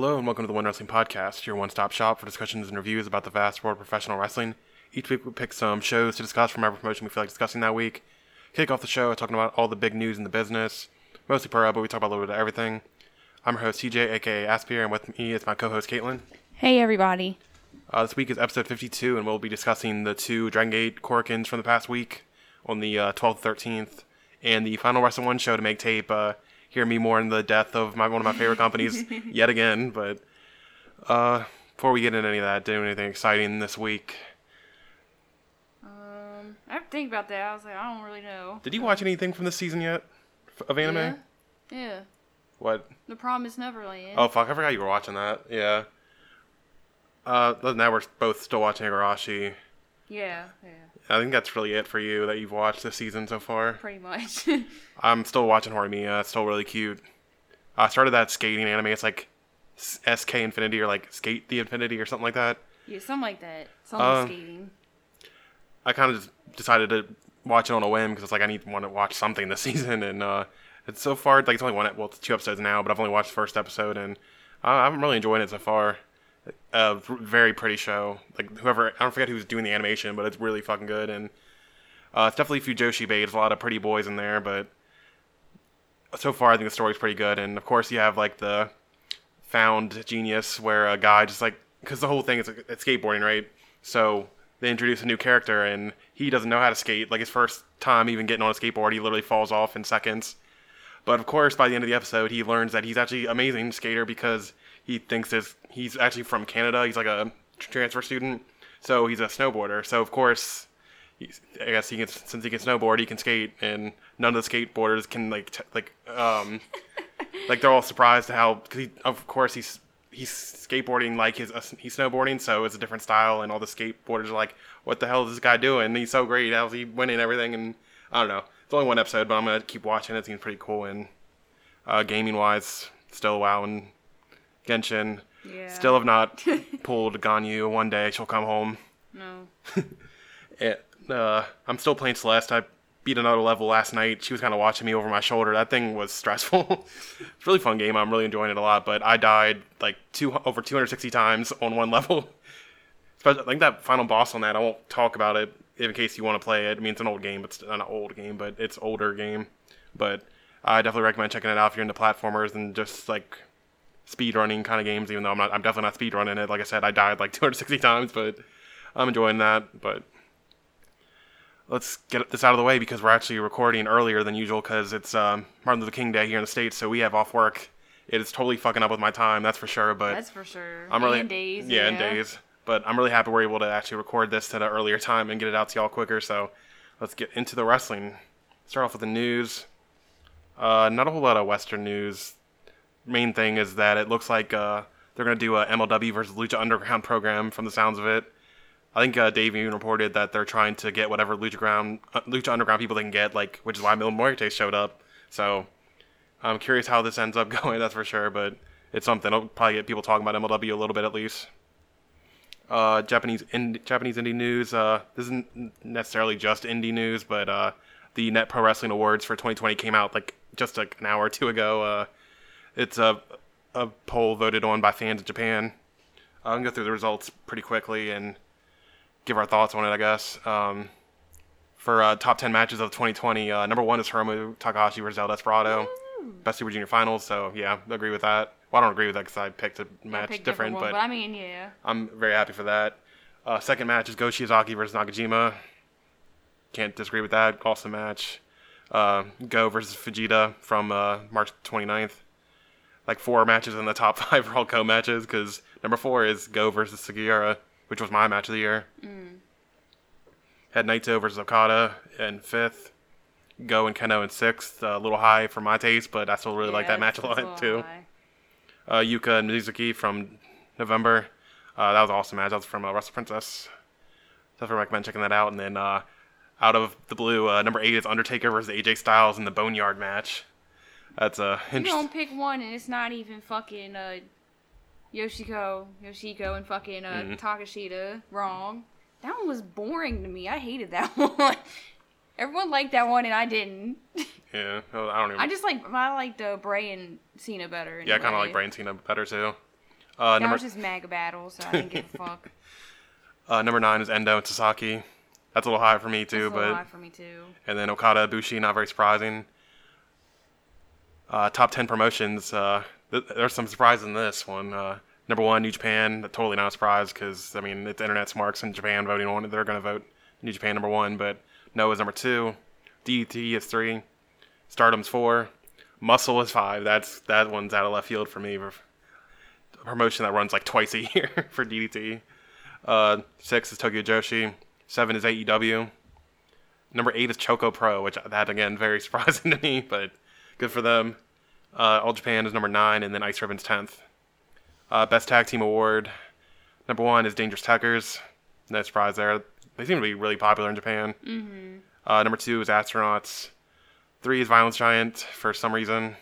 Hello and welcome to the One Wrestling Podcast, your one-stop shop for discussions and reviews about the vast world of professional wrestling. Each week we pick some shows to discuss from every promotion we feel like discussing that week. Kick off the show talking about all the big news in the business, mostly pro, but we talk about a little bit of everything. I'm your host TJ, aka Aspier, and with me is my co-host Caitlin. Hey, everybody. Uh, this week is episode 52, and we'll be discussing the two Dragon Gate Korakuens from the past week on the uh, 12th, 13th, and the final Wrestle One show to make tape. Uh, hear me more in the death of my one of my favorite companies yet again. But uh, before we get into any of that, doing anything exciting this week? Um, I have to think about that. I was like, I don't really know. Did you watch anything from this season yet of anime? Yeah. Yeah. What? The Promised Neverland. Oh fuck! I forgot you were watching that. Yeah. Uh, that, we're both still watching Higurashi. Yeah, yeah, I think that's really it for you that you've watched this season so far. pretty much. I'm still watching Horimiya. It's still really cute. I started that skating anime. It's like SK Infinity or like Skate the Infinity or something like that. yeah, something like that. Something Um, skating. I kind of just decided to watch it on a whim because it's like I need to want to watch something this season, and uh, it's so far like it's only one well it's two episodes now, but I've only watched the first episode, and uh, I'm really enjoying it so far. A very pretty show. Like whoever I don't forget who's doing the animation, but it's really fucking good, and uh, it's definitely Fujoshi Bay. There's a lot of pretty boys in there, but so far I think the story's pretty good, and of course you have like the found genius where a guy just like because the whole thing is it's skateboarding, right? So they introduce a new character and he doesn't know how to skate. Like his first time even getting on a skateboard, he literally falls off in seconds. But of course, by the end of the episode, he learns that he's actually an amazing skater because he thinks his, he's actually from Canada. He's like a transfer student, so he's a snowboarder. So of course, I guess he can since he can snowboard, he can skate, and none of the skateboarders can like t- like um like they're all surprised to how because he of course he's he's skateboarding like his uh, he's snowboarding, so it's a different style, and all the skateboarders are like, "What the hell is this guy doing? He's so great. How's he winning everything?" And I don't know. It's only one episode, but I'm gonna keep watching. It seems pretty cool. And uh, gaming wise, still WoW and Genshin. Yeah. Still have not pulled Ganyu. One day she'll come home. No. It, uh, I'm still playing Celeste. I beat another level last night. She was kind of watching me over my shoulder. That thing was stressful. it's a really fun game. I'm really enjoying it a lot. But I died like two over 260 times on one level. Especially, I think that final boss on that. I won't talk about it in case you want to play it. I mean, it's an old game, but it's not an old game, but it's older game. But I definitely recommend checking it out if you're into platformers and just like speed running kind of games. Even though I'm not, I'm definitely not speed running it. Like I said, I died like 260 times, but I'm enjoying that. But let's get this out of the way because we're actually recording earlier than usual because it's um, Martin Luther King Day here in the states, so we have off work. It is totally fucking up with my time, that's for sure. But That's for sure. I'm really And days. yeah, in days. But I'm really happy we're able to actually record this at an earlier time and get it out to y'all quicker. So let's get into the wrestling. Start off with the news. Uh, not a whole lot of Western news. Main thing is that it looks like uh, they're gonna do a MLW versus Lucha Underground program. From the sounds of it, I think uh, Dave even reported that they're trying to get whatever Lucha Ground, uh, Lucha Underground people they can get, like which is why Mil Muerte showed up. So I'm curious how this ends up going. That's for sure, but it's something. It'll probably get people talking about MLW a little bit at least. Uh, Japanese in, Japanese indie news. Uh, this isn't necessarily just indie news, but uh, the Net Pro Wrestling Awards for 2020 came out like just like an hour or two ago. It's a a poll voted on by fans in Japan. I can go through the results pretty quickly and give our thoughts on it, I guess. Um, for uh, top 10 matches of 2020, uh, number one is Hiromu Takahashi versus El Desperado. Best Super Junior Finals, so yeah, I agree with that. Well, I don't agree with that because I picked a match Pick different, one, but but I mean, yeah. I'm very happy for that. Uh, second match is Go versus Nakajima. Can't disagree with that. Awesome match. Uh, Go versus Fujita from uh, March 29th. Like four matches in the top five are all co matches because number four is Go versus Sugiura, which was my match of the year. Had Naito versus Okada in fifth. Go and Kenoh in sixth. A little high for my taste, but I still really like that match a lot too uh, Yuka and Mizuki from November. Uh, that was an awesome match. That was from uh, Wrestle Princess. Definitely recommend checking that out. And then uh, out of the blue, uh, number eight is Undertaker versus AJ Styles in the Boneyard match. That's uh, You don't pick one and it's not even fucking uh, Yoshiko, Yoshiko, and fucking uh, Mhm. Takeshita wrong. That one was boring to me. I hated that one. Everyone liked that one, and I didn't. Yeah, I don't even. I just like I liked uh, Bray and Cena better. yeah, I kind of like Brian Cena better too. Uh, That number was just mega battle, so I didn't give a fuck. uh, number nine is Endo and Sasaki. That's a little high for me too, That's a little but high for me too. and then Okada Bushi, not very surprising. Uh, top ten promotions. Uh, th- there's some surprises in this one. Uh, number one, New Japan. Totally not a surprise because I mean it's internet's marks in Japan voting on it. They're gonna vote New Japan number one, but Noah's number two. DDT is three. Stardom's four. Muscle is five. That's that one's out of left field for me. A promotion that runs like twice a year for DDT. Uh, six is Tokyo Joshi. Seven is AEW. Number eight is Choco Pro, which that again very surprising to me, but good for them. Uh, All Japan is number nine, and then Ice Ribbon's tenth. Uh, Best Tag Team Award. Number one is Dangerous Tekkers. No surprise there. They seem to be really popular in Japan. Mm-hmm. Uh, number two is Astronauts. Three is Violence Giant for some reason.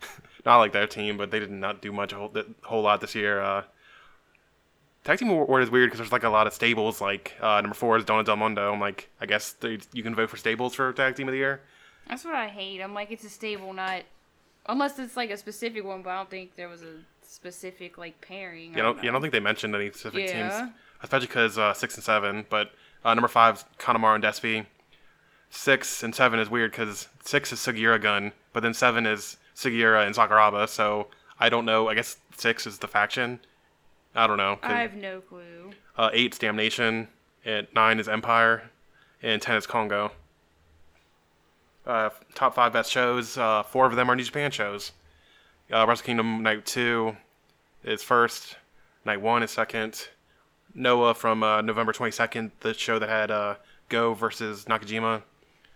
not like their team, but they did not do much a whole, whole lot this year. Uh, Tag Team Award is weird because there's like a lot of stables. Like uh, number four is Donna Del Mondo. I'm like, I guess they, you can vote for stables for Tag Team of the Year. That's what I hate. I'm like, it's a stable, not unless it's like a specific one. But I don't think there was a specific like pairing. Yeah, I don't, yeah, I don't think they mentioned any specific Yeah. teams, especially because uh, six and seven. But uh, number five is Kanemaru and Despy. Six and seven is weird because six is Sugiura Gun, but then seven is Sugiura and Sakuraba. So I don't know. I guess six is the faction. I don't know. I have no clue. Uh, eight is Damnation, and nine is Empire, and ten is Kongo. Uh, top five best shows. Uh, four of them are New Japan shows. Uh, Wrestle Kingdom Night Two is first. Night One is second. Noah from uh, November twenty second, the show that had uh, Go versus Nakajima.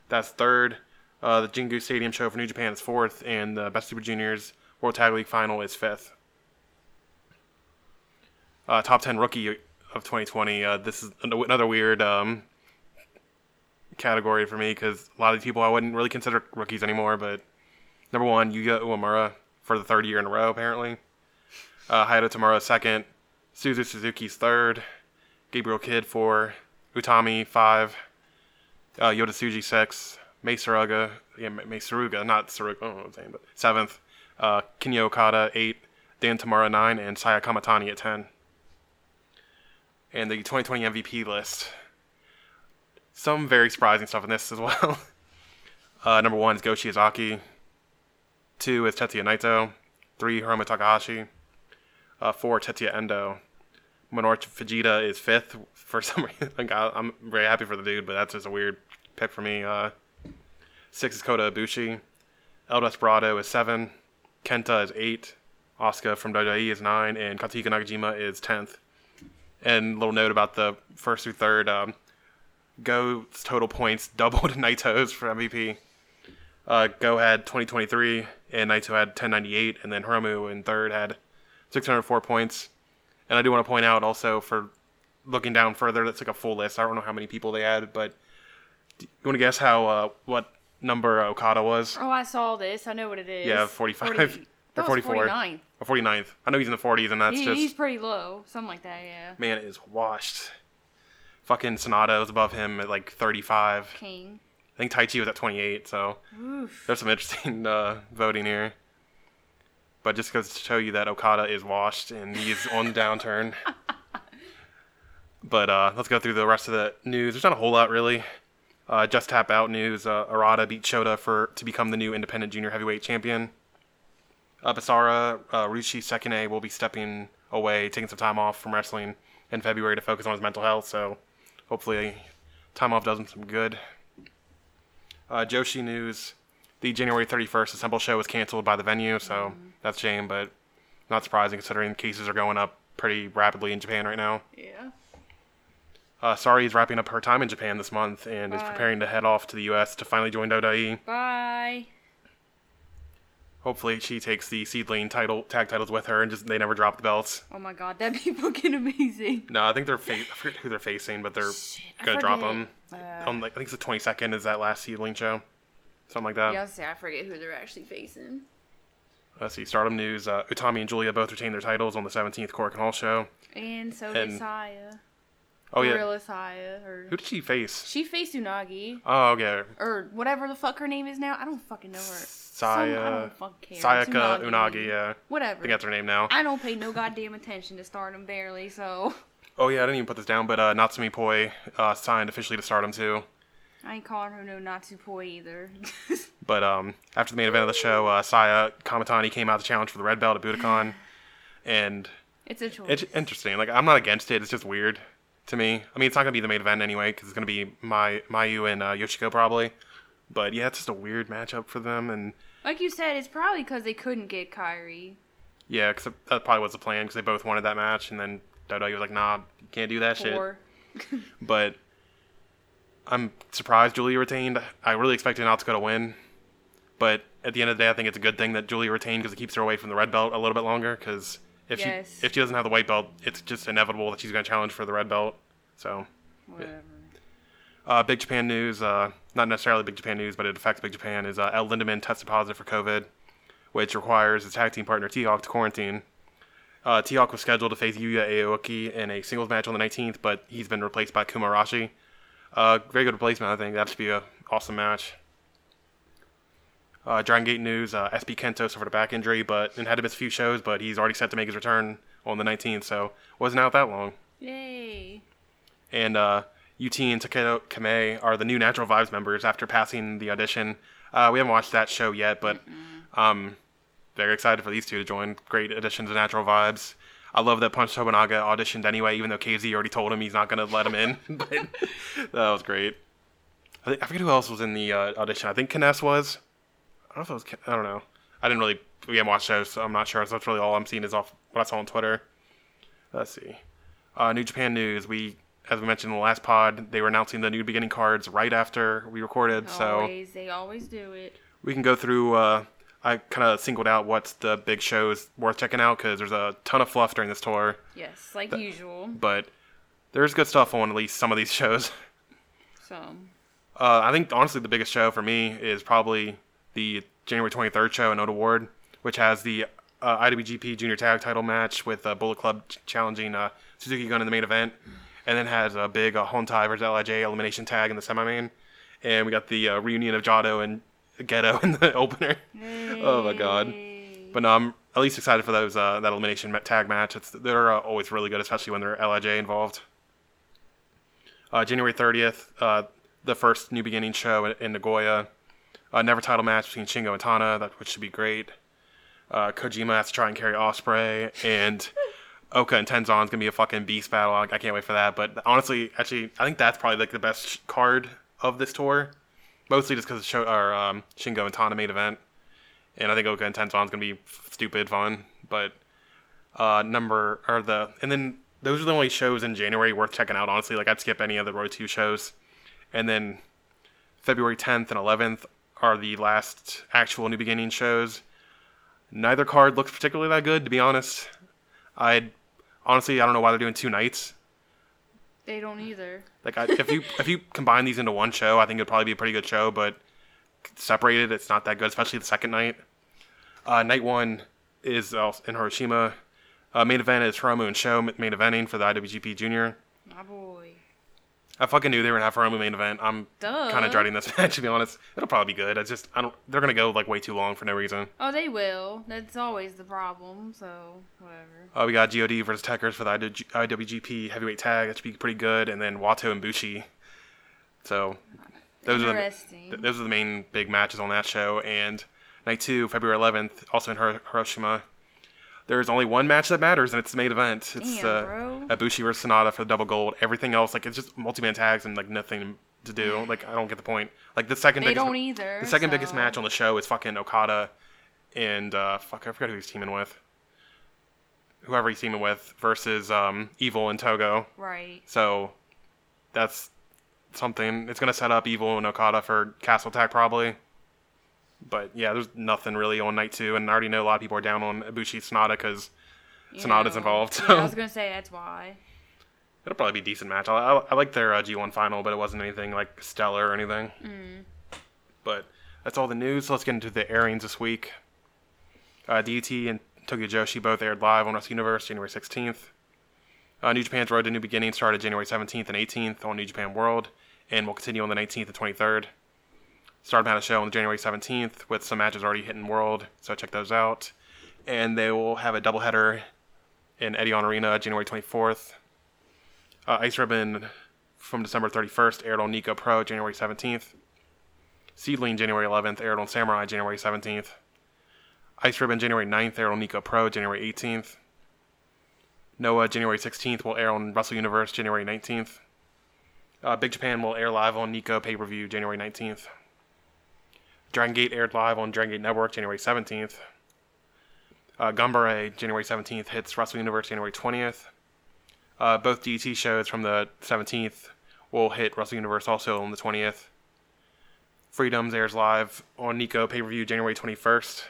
That's third. Uh, the Jingu Stadium show for New Japan is fourth, and the Best Super Juniors World Tag League Final is fifth uh, top 10 rookie of 2020. Uh, this is another weird um, category for me because a lot of people I wouldn't really consider rookies anymore. But number one, Yuya Uemura for the third year in a row, apparently. Uh, Hayato Tamura second. Suzu Suzuki's third. Gabriel Kidd four. Utami five. Uh, Yota Tsuji six. Mei Saruga, yeah, Mei Saruga, not Saruga, I don't know what I'm saying, but seventh. Uh, Kinya Okada eight. Dan Tamura nine, and Saya Kamatani at ten and the 2020 MVP list. Some very surprising stuff in this as well. Uh, number one is Go Shiozaki. Two is Tetsuya Naito. Three, Hiromu Takahashi. Uh, four, Tetsuya Endo. Minoru Fujita is fifth for some reason. Like, I, I'm very happy for the dude, but that's just a weird pick for me. Uh, six is Kota Ibushi. El Desperado is seven. Kenta is eight. Asuka from WWE is nine, and Katsuhiko Nakajima is tenth. And little note about the first through third, um, Go's total points doubled Naito's for MVP. Uh, Go had 2023, and Naito had 1098, and then Hiromu in third had 604 points. And I do want to point out also for looking down further, that's like a full list. I don't know how many people they had, but you want to guess how uh, what number Okada was? Oh, I saw this. I know what it is. Yeah, 45. 40, Or that was 44. 49. Or 49th. I know he's in the 40s, and that's He, just he's pretty low. Something like that, yeah. man is washed. Fucking Sanada is above him at like 35. King. I think Taichi was at 28, so Oof. there's some interesting uh, voting here. But just goes to show you that Okada is washed and he's on the downturn. But uh, let's go through the rest of the news. There's not a whole lot really. Uh, just tap out news: uh, Arata beat Shota for to become the new independent junior heavyweight champion. Uh, Basara uh, Ryuichi Sekine will be stepping away, taking some time off from wrestling in February to focus on his mental health. So hopefully, time off does him some good. Uh, Joshi news: the January 31st Assemble show was canceled by the venue, so that's a shame, but not surprising considering cases are going up pretty rapidly in Japan right now. Yeah. Uh, Sareee is wrapping up her time in Japan this month and is preparing to head off to the U.S. to finally join WWE. Bye. Hopefully, she takes the SEAdLINNNG title tag titles with her and just they never drop the belts. Oh my god, that'd be fucking amazing. No, I think they're fa- I forget who they're facing, but they're Shit, gonna drop them. Uh, on like I think it's the 22nd is that last SEAdLINNNG show, something like that. yeah, I say I forget who they're actually facing. Let's see. Stardom news. Uh, Utami and Giulia both retained their titles on the 17th Korakuen Hall show. And so And- did Saya. Oh yeah. Gorilla Saya. Or Who did she face? she faced Unagi. Oh okay. Or whatever the fuck her name is now. I don't fucking know her. Some- Saya. I care. Sayaka Unagi. Yeah. I Whatever. think that's her name now. I don't pay no goddamn attention to Stardom barely, so Oh yeah, I didn't even put this down, but uh, Natsumi Poi uh, signed officially to Stardom too. I ain't calling her no Natsupoi either. But um, after the main event of the show, uh, Saya Kamatani came out to challenge for the red belt at Budokan, and it's a choice. it's interesting. Like I'm not against it. It's just weird to me. I mean, it's not gonna be the main event anyway because it's gonna be my Mayu and uh, Yoshiko probably. But yeah, it's just a weird matchup for them, and like you said, it's probably because they couldn't get Kairi. yeah, because that probably was the plan because they both wanted that match, and then WWE was like, "Nah, you can't do that shit." But I'm surprised Giulia retained. I really expected Natsuko to go to win, but at the end of the day, I think it's a good thing that Giulia retained because it keeps her away from the red belt a little bit longer. Because if Yes. she if she doesn't have the white belt, it's just inevitable that she's going to challenge for the red belt. So, whatever. Uh, Big Japan news, uh, not necessarily Big Japan news, but it affects Big Japan. Is uh, El Lindaman tested positive for COVID, which requires his tag team partner T Hawk to quarantine. Uh, T Hawk was scheduled to face Yuya Aoki in a singles match on the 19th, but he's been replaced by Kumarashi. Uh, very good replacement, I think. That should be an awesome match. Uh, Dragon Gate news: uh, SB Kento suffered a back injury, but and had to miss a few shows, but he's already set to make his return on the 19th, so wasn't out that long. Yay. And uh, UT and Takedo Kame are the new Natural Vibes members after passing the audition. Uh, we haven't watched that show yet, but um, very excited for these two to join. Great additions to Natural Vibes. I love that Punch Tominaga auditioned anyway, even though KZ already told him he's not going to let him in. but that was great. I, think, I forget who else was in the uh, audition. I think Kness was. I don't know if it was. I don't know. I didn't really. We haven't watched shows, so I'm not sure. So that's really all I'm seeing is off what I saw on Twitter. Let's see. Uh, New Japan news. We, as we mentioned in the last pod, they were announcing the new beginning cards right after we recorded. So Always, they always do it. we can go through. Uh, I kind of singled out what's the big shows worth checking out because there's a ton of fluff during this tour, Yes, like usual. but there's good stuff on at least some of these shows. So Uh, I think honestly the biggest show for me is probably the January 23rd show in Oda Ward, which has the uh, IWGP Junior Tag Title match with uh, Bullet Club challenging uh, Suzuki Gun in the main event, and then has a big uh, Hontai versus Lij elimination tag in the semi-main, and we got the uh, reunion of Jado and Gedo in the opener. Oh my god! But no, I'm at least excited for those uh, that elimination tag match. It's they're uh, always really good, especially when they're Lij involved. Uh, January 30th, uh, the first New Beginning show in, in Nagoya. Uh, never title match between Shingo and Tana, that which should be great. Uh, Kojima has to try and carry Osprey, and O-Khan and Tenzan's gonna be a fucking beast battle. I, can't wait for that. But honestly, actually, I think that's probably like the best card of this tour, mostly just because of show or um, Shingo and Tana main event, and I think O-Khan and Tenzan's gonna be stupid fun. But uh, number or the and then those are the only shows in January worth checking out. Honestly, like I'd skip any of the Road Two shows, and then February 10th and 11th are the last actual New Beginning shows. Neither card looks particularly that good, to be honest. I honestly I don't know why they're doing two nights. they don't either. Like I, if you if you combine these into one show, I think it'd probably be a pretty good show. But separated, it's not that good, especially the second night. Uh, night one is uh, in Hiroshima. Uh, main event is Hiromu and Show main eventing for the IWGP Junior. My boy. I fucking knew they were gonna have Hiromu main event. I'm kind of dreading this match to be honest. It'll probably be good. I just I don't. They're gonna go like way too long for no reason. Oh, they will. That's always the problem. So whatever. Oh, we got God versus Tekkers for the IWGP Heavyweight Tag. That should be pretty good. And then Wato and Bushi. So those are the, those are the main big matches on that show. And night two, February 11th, also in Hir- Hiroshima. There's only one match that matters, and it's the main event. It's Damn, uh. Ibushi versus Sanada for the double gold. Everything else, like it's just multi-man tags and like nothing to do. Like I don't get the point. Like the second They biggest, don't either. the second biggest match on the show is fucking Okada and uh, fuck, I forgot who he's teaming with. Whoever he's teaming with versus um, Evil and Togo. Right. So that's something. It's gonna set up Evil and Okada for Castle Attack probably. But yeah, there's nothing really on night two, and I already know a lot of people are down on Ibushi Sanada because Sanada's involved, Yeah, I was gonna say that's why. it'll probably be a decent match. I, I, I like their uh, G1 final, but it wasn't anything like stellar or anything. Mm. But that's all the news. Let's get into the airings this week. Uh, DDT and Tokyo Joshi both aired live on Wrestle Universe January 16th. Uh, New Japan's Road to New Beginning started January 17th and 18th on New Japan World and will continue on the 19th and 23rd. Stardom had a show on January 17th with some matches already hitting World, so check those out. And they will have a doubleheader in Edion Arena January 24th. Uh, Ice Ribbon from December 31st aired on Nico Pro January 17th. SEAdLINNNG January 11th aired on Samurai January 17th. Ice Ribbon January 9th aired on Nico Pro January 18th. Noah January 16th will air on Wrestle Universe January 19th. Uh, Big Japan will air live on Nico pay per view January 19th. Dragon Gate aired live on Dragon Gate Network January 17th. Uh, Ganbare January 17th hits Wrestle Universe January 20th. Uh, both DT shows from the 17th will hit Wrestle Universe also on the 20th. Freedoms airs live on Nico pay per view January 21st.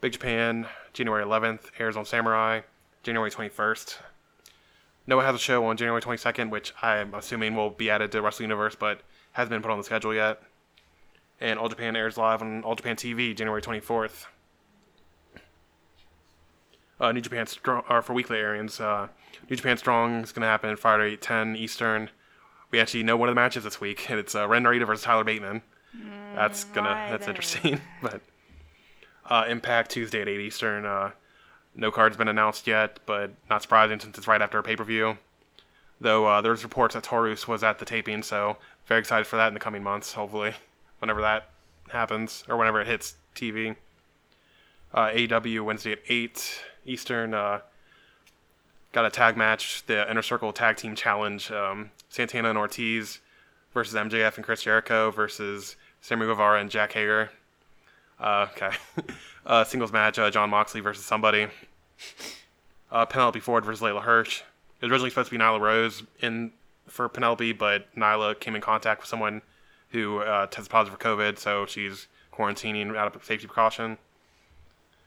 Big Japan January 11th airs on Samurai January 21st. Noah has a show on January 22nd, which I'm assuming will be added to Wrestle Universe, but hasn't been put on the schedule yet. And All Japan airs live on All Japan TV January 24th. Uh, New Japan Strong, or for weekly airings, uh, New Japan Strong is going to happen Friday 10 Eastern. We actually know one of the matches this week, and it's uh, Ren Narita versus Tyler Bateman. that's gonna why that's then? interesting, but uh, Impact Tuesday at 8 Eastern. Uh, no card's been announced yet, but not surprising since it's right after a pay per view. Though uh, there's reports that Taurus was at the taping, so very excited for that in the coming months. Hopefully, whenever that happens or whenever it hits TV. Uh, AEW Wednesday at 8 Eastern. Uh, got a tag match, the Inner Circle Tag Team Challenge. Um, Santana and Ortiz versus MJF and Chris Jericho versus Sammy Guevara and Jake Hager. Uh, okay. uh, singles match, uh, Jon Moxley versus somebody. Uh, Penelope Ford versus Leyla Hirsch. It was originally supposed to be Nyla Rose in for Penelope, but Nyla came in contact with someone who uh, tested positive for COVID, so she's quarantining out of safety precaution.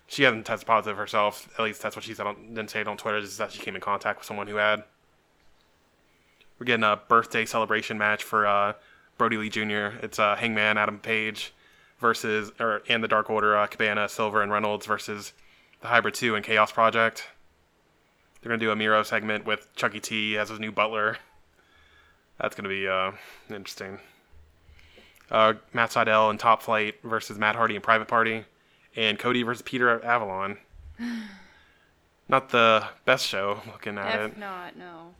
She hasn't tested positive herself. At least that's what she said. On, didn't say it on Twitter. Just that she came in contact with someone who had. We're getting a birthday celebration match for uh, Brodie Lee Jr. It's uh, Hangman Adam Page versus or and the Dark Order uh, Cabana Silver and Reynolds versus the Hybrid Two and Chaos Project. They're gonna do a Miro segment with Chucky T as his new butler. That's gonna be uh, interesting. Uh, Matt Sydal and Top Flight versus Matt Hardy and Private Party, and Cody versus Peter Avalon. Not the best show looking at it. Not, no.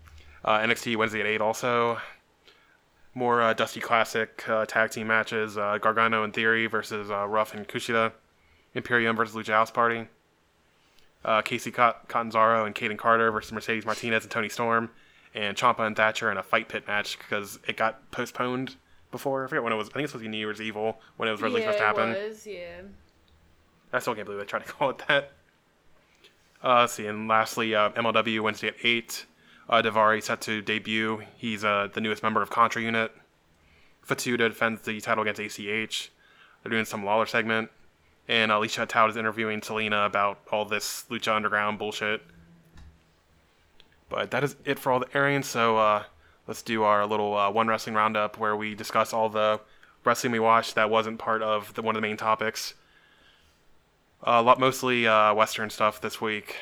Uh, NXT Wednesday at 8 also. More uh, Dusty Classic uh, tag team matches. Uh, Gargano and Theory versus uh, Ruff and Kushida. Imperium versus Lucha House Party. Uh, Casey Cot- Catanzaro and Kayden Carter versus Mercedes Martinez and Toni Storm. And Ciampa and Thatcher in a fight pit match because it got postponed before. I forget when it was. I think it was supposed to be New Year's Evil when it was originally yeah, supposed to happen. it was, yeah. I still can't believe they tried to call it that. Uh, let's see, and lastly, uh, MLW Wednesday at 8. Uh, Davari set to debut. He's uh, the newest member of Contra Unit. Fatuda defends the title against ACH. They're doing some Lawler segment. And Alicia Atout is interviewing Selena about all this Lucha Underground bullshit. But that is it for all the airings, so uh, let's do our little uh, One Wrestling Roundup where we discuss all the wrestling we watched that wasn't part of the, one of the main topics. Uh, a lot, mostly uh, Western stuff this week.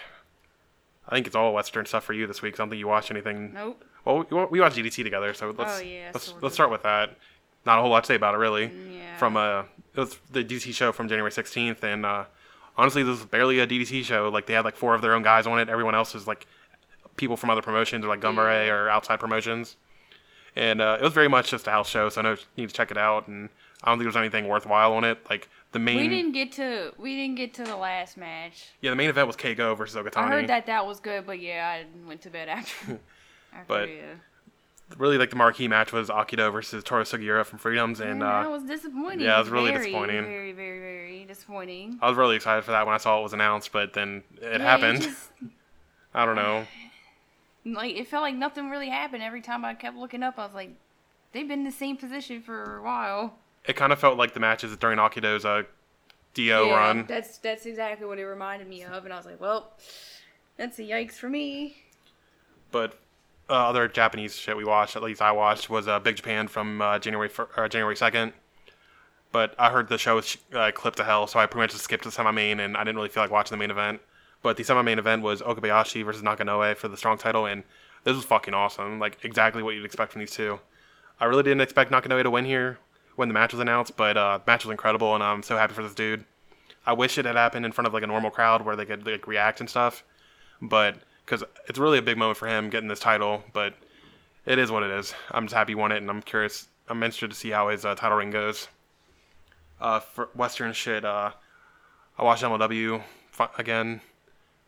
I think it's all Western stuff for you this week. I don't think you watched anything. Nope. Well, we, we watched GDT together, so let's Oh, yeah, let's, sort let's start with that. Not a whole lot to say about it, really. Yeah. From uh, it was the DDT show from January 16th, and uh, honestly, this was barely a DDT show. Like they had like four of their own guys on it. Everyone else was like people from other promotions or like Ganbare or outside promotions. And uh, it was very much just a house show, so I know you need to check it out. And I don't think there's anything worthwhile on it. Like the main, We didn't get to we didn't get to the last match. yeah, the main event was Keiko versus Ogatani. I heard that that was good, but yeah, I went to bed after. after But yeah. really like the marquee match was Akito versus Toru Sugiura from Freedoms, and And that uh, was disappointing. yeah, it was really very, disappointing. Very, very, very disappointing. I was really excited for that when I saw it was announced, but then it Yeah, happened. just- I don't know. like it felt like nothing really happened every time I kept looking up. I was like, they've been in the same position for a while. It kind of felt like the matches during Akito's uh, Dio yeah, run. That's that's exactly what it reminded me of, and I was like, well, that's a yikes for me. But uh, other Japanese shit we watched, at least I watched, was uh, Big Japan from uh, January fir- uh, January second. but I heard the show was uh, clipped to hell, so I pretty much just skipped to semi-main, and I didn't really feel like watching the main event. But the semi-main event was Okabayashi versus Nakanoue for the strong title, and this was fucking awesome. Like exactly what you'd expect from these two. I really didn't expect Nakanoue to win here when the match was announced, but uh, the match was incredible, and I'm so happy for this dude. I wish it had happened in front of like a normal crowd where they could like react and stuff, but because it's really a big moment for him getting this title. But it is what it is. I'm just happy he won it, and I'm curious. I'm interested to see how his uh, title reign goes. Uh, for Western shit, uh, I watched MLW again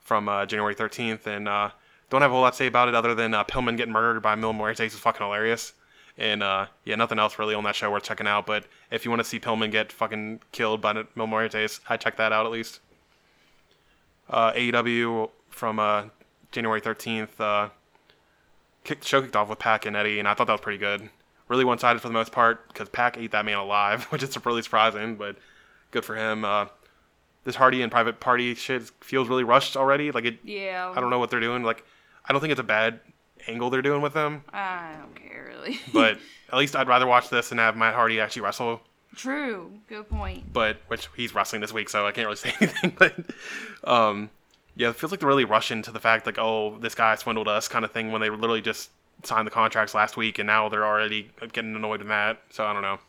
from uh, January 13th, and uh, don't have a whole lot to say about it other than uh, Pillman getting murdered by Mil Muertes is fucking hilarious. And uh, yeah, nothing else really on that show worth checking out. But if you want to see Pillman get fucking killed by Mil Muertes, I check that out at least. Uh, AEW from uh, January 13th uh, kicked, show kicked off with Pac and Eddie, and I thought that was pretty good. Really one sided for the most part because Pac ate that man alive, which is really surprising, but good for him. Uh, this Hardy and Private Party shit feels really rushed already. Like it, Yeah. I don't know what they're doing. Like I don't think it's a bad angle they're doing with them, I don't care really. but at least I'd rather watch this and have Matt Hardy actually wrestle. True. Good point. But which he's wrestling this week, so I can't really say anything. But um, yeah, it feels like they're really rushing to the fact like, oh, this guy swindled us, kind of thing. When they literally just signed the contracts last week, and now they're already getting annoyed with that. So I don't know.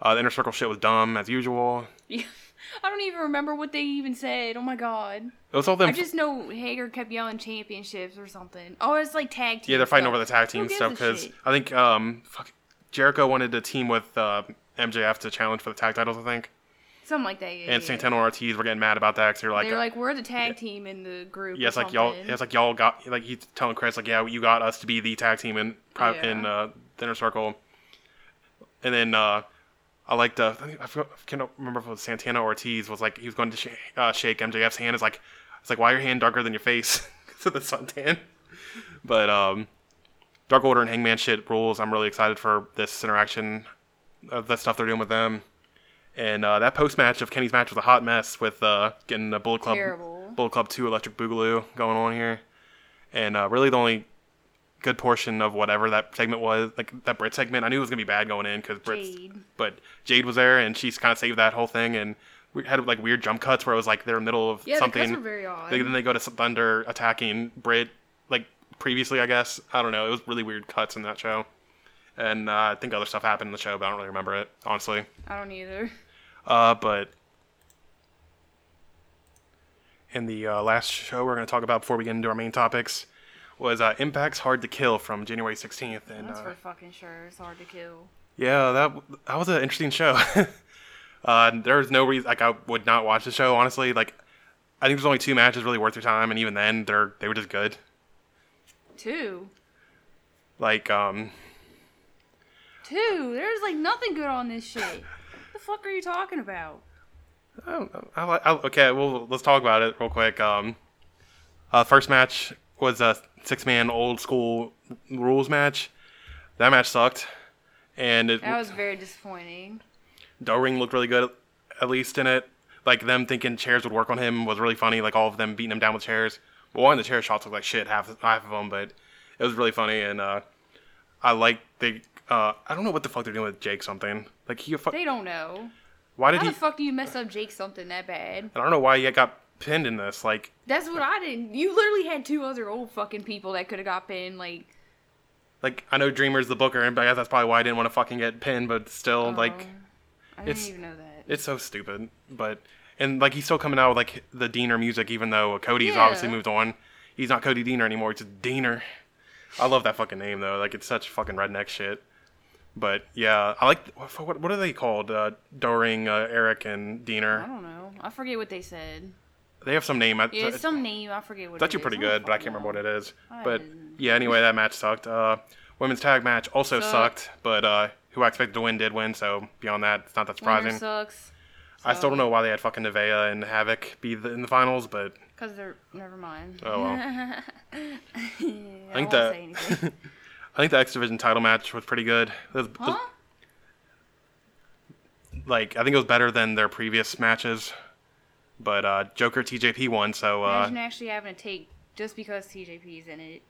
Uh, the inner circle shit was dumb as usual. Yeah. I don't even remember what they even said. Oh my god. It was all them. I just know Hager kept yelling championships or something. Oh, it's like tag team. yeah, they're fighting stuff. over the tag team stuff because? I think um, fuck, Jericho wanted to team with uh, MJF to challenge for the tag titles. I think, something like that. Yeah, and yeah. Santana and Ortiz were getting mad about that because they're like, They're like, we're the tag team in the group. yeah, it's like y'all, something. it's like y'all got like he's telling Chris like, yeah, you got us to be the tag team in Yeah. in uh, the inner circle, and then uh, I liked uh, I, forgot- I can't remember if it was Santana Ortiz was like he was going to sh- uh, shake MJF's hand. It's like it's like why your hand darker than your face so the suntan, but um, Dark Order and Hangman shit rules. I'm really excited for this interaction of the stuff they're doing with them. And uh, that post match of Kenny's match was a hot mess with uh, getting the Bullet Club, Terrible. Bullet Club Two Electric Boogaloo going on here, and uh, really the only good portion of whatever that segment was, like that Britt segment. I knew it was gonna be bad going in because Britt's, Jade. but Jade was there and she's kind of saved that whole thing. And we had like weird jump cuts where it was like they're in the middle of Yeah, the something. cuts were very odd. They, then they go to Thunder attacking Britt like previously, I guess. I don't know. It was really weird cuts in that show. And uh, I think other stuff happened in the show, but I don't really remember it, honestly. I don't either. Uh, but in the uh, last show we're going to talk about before we get into our main topics was uh, Impact's Hard to Kill from January 16th. And That's uh, for fucking sure. It's hard to kill. yeah, that that was an interesting show. uh, there's no reason like I would not watch the show honestly. Like I think there's only two matches really worth your time, and even then they're they were just good. Two. Like um, Two. There's like nothing good on this shit. what the fuck are you talking about? I don't know. I, I, okay, well, let's talk about it real quick. Um, uh, first match was a six man old school rules match. That match sucked, and it, That was very disappointing. Doering looked really good, at least in it. Like them thinking chairs would work on him was really funny. Like all of them beating him down with chairs. But one of the chair shots looked like shit, half half of them, but it was really funny. And uh, I like they. Uh, I don't know what the fuck they're doing with Jake something. Like he, fu- They don't know. why did How he? the fuck do you mess up Jake something that bad? I don't know why he got pinned in this. Like That's what I didn't. You literally had two other old fucking people that could have got pinned. Like, Like I know Dreamer's the booker, and I guess that's probably why I didn't want to fucking get pinned. But still, like I didn't It's- even know that. it's so stupid. But and like he's still coming out with like the Deaner music, even though Cody's Yeah. obviously moved on. He's not Cody Deaner anymore. He's just Deaner. I love that fucking name though. Like it's such fucking redneck shit. But yeah, I like what what, what are they called? Uh, Doering, uh, Eric, and Deaner. I don't know. I forget what they said. They have some name. Yeah, It's, some name. I forget what. it's actually it is. pretty good, but I can't remember what it is. I But didn't- yeah, anyway, that match sucked. Uh, women's tag match also Sucked. sucked, but uh, who I expected to win did win. So beyond that, it's not that Winner surprising. sucks. I still don't know why they had fucking Nevaeh and Havok be the, in the finals, but Cause they're never mind. Oh, well. I, think that-. I think the X Division title match was pretty good. Was- it was- Huh? like I think it was better than their previous matches, but uh, Joker TJP won, so uh, Imagine actually having to take just because TJP's in it.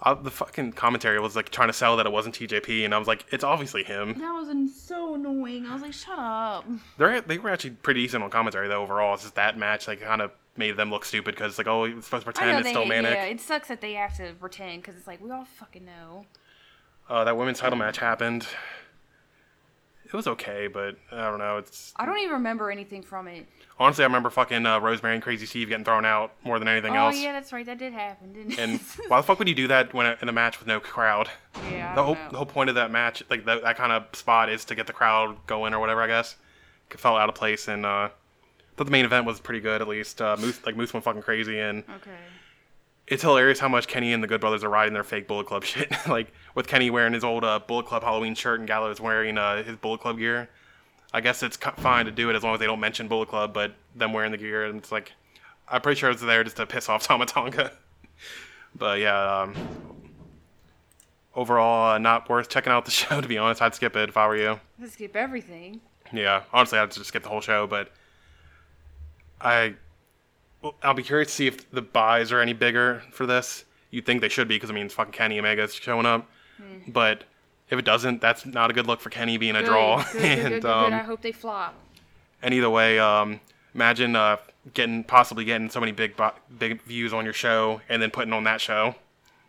Uh, the fucking commentary was like trying to sell that it wasn't TJP, and I was like, it's obviously him. That was so annoying. I was like, shut up. They're they were actually pretty decent on commentary though overall. It's just that match like kind of made them look stupid because like oh it's supposed to I pretend know it's they, still manic. yeah, it sucks that they have to pretend because it's like we all fucking know. Uh, that women's title match happened. It was okay, but I don't know. It's I don't even remember anything from it. honestly I remember fucking uh, Rosemary and Crazy Steve getting thrown out more than anything else. oh else. yeah, that's right. That did happen, didn't it? And why the fuck would you do that when in a match with no crowd? yeah, I The don't whole know. the whole point of that match, like that, that kind of spot, is to get the crowd going or whatever. I guess it fell out of place, and uh, thought the main event was pretty good at least. Uh, Moose like Moose went fucking crazy, and Okay. it's hilarious how much Kenny and the Good Brothers are riding their fake Bullet Club shit. like with Kenny wearing his old uh, Bullet Club Halloween shirt and Gallows wearing uh, his Bullet Club gear. I guess it's fine to do it as long as they don't mention Bullet Club, but them wearing the gear and it's like I'm pretty sure it's there just to piss off Tamatonga. but yeah, um, overall uh, not worth checking out the show. To be honest, I'd skip it if I were you. Let's skip everything. Yeah, honestly, I'd just skip the whole show. But I, I'll be curious to see if the buys are any bigger for this. You'd think they should be because I mean, it's fucking Kenny Omega's showing up. But if it doesn't, that's not a good look for Kenny being a Good, draw. Good, and good, good, good. um, I hope they flop. and either way, um, imagine uh, getting possibly getting so many big bu- big views on your show and then putting on that show.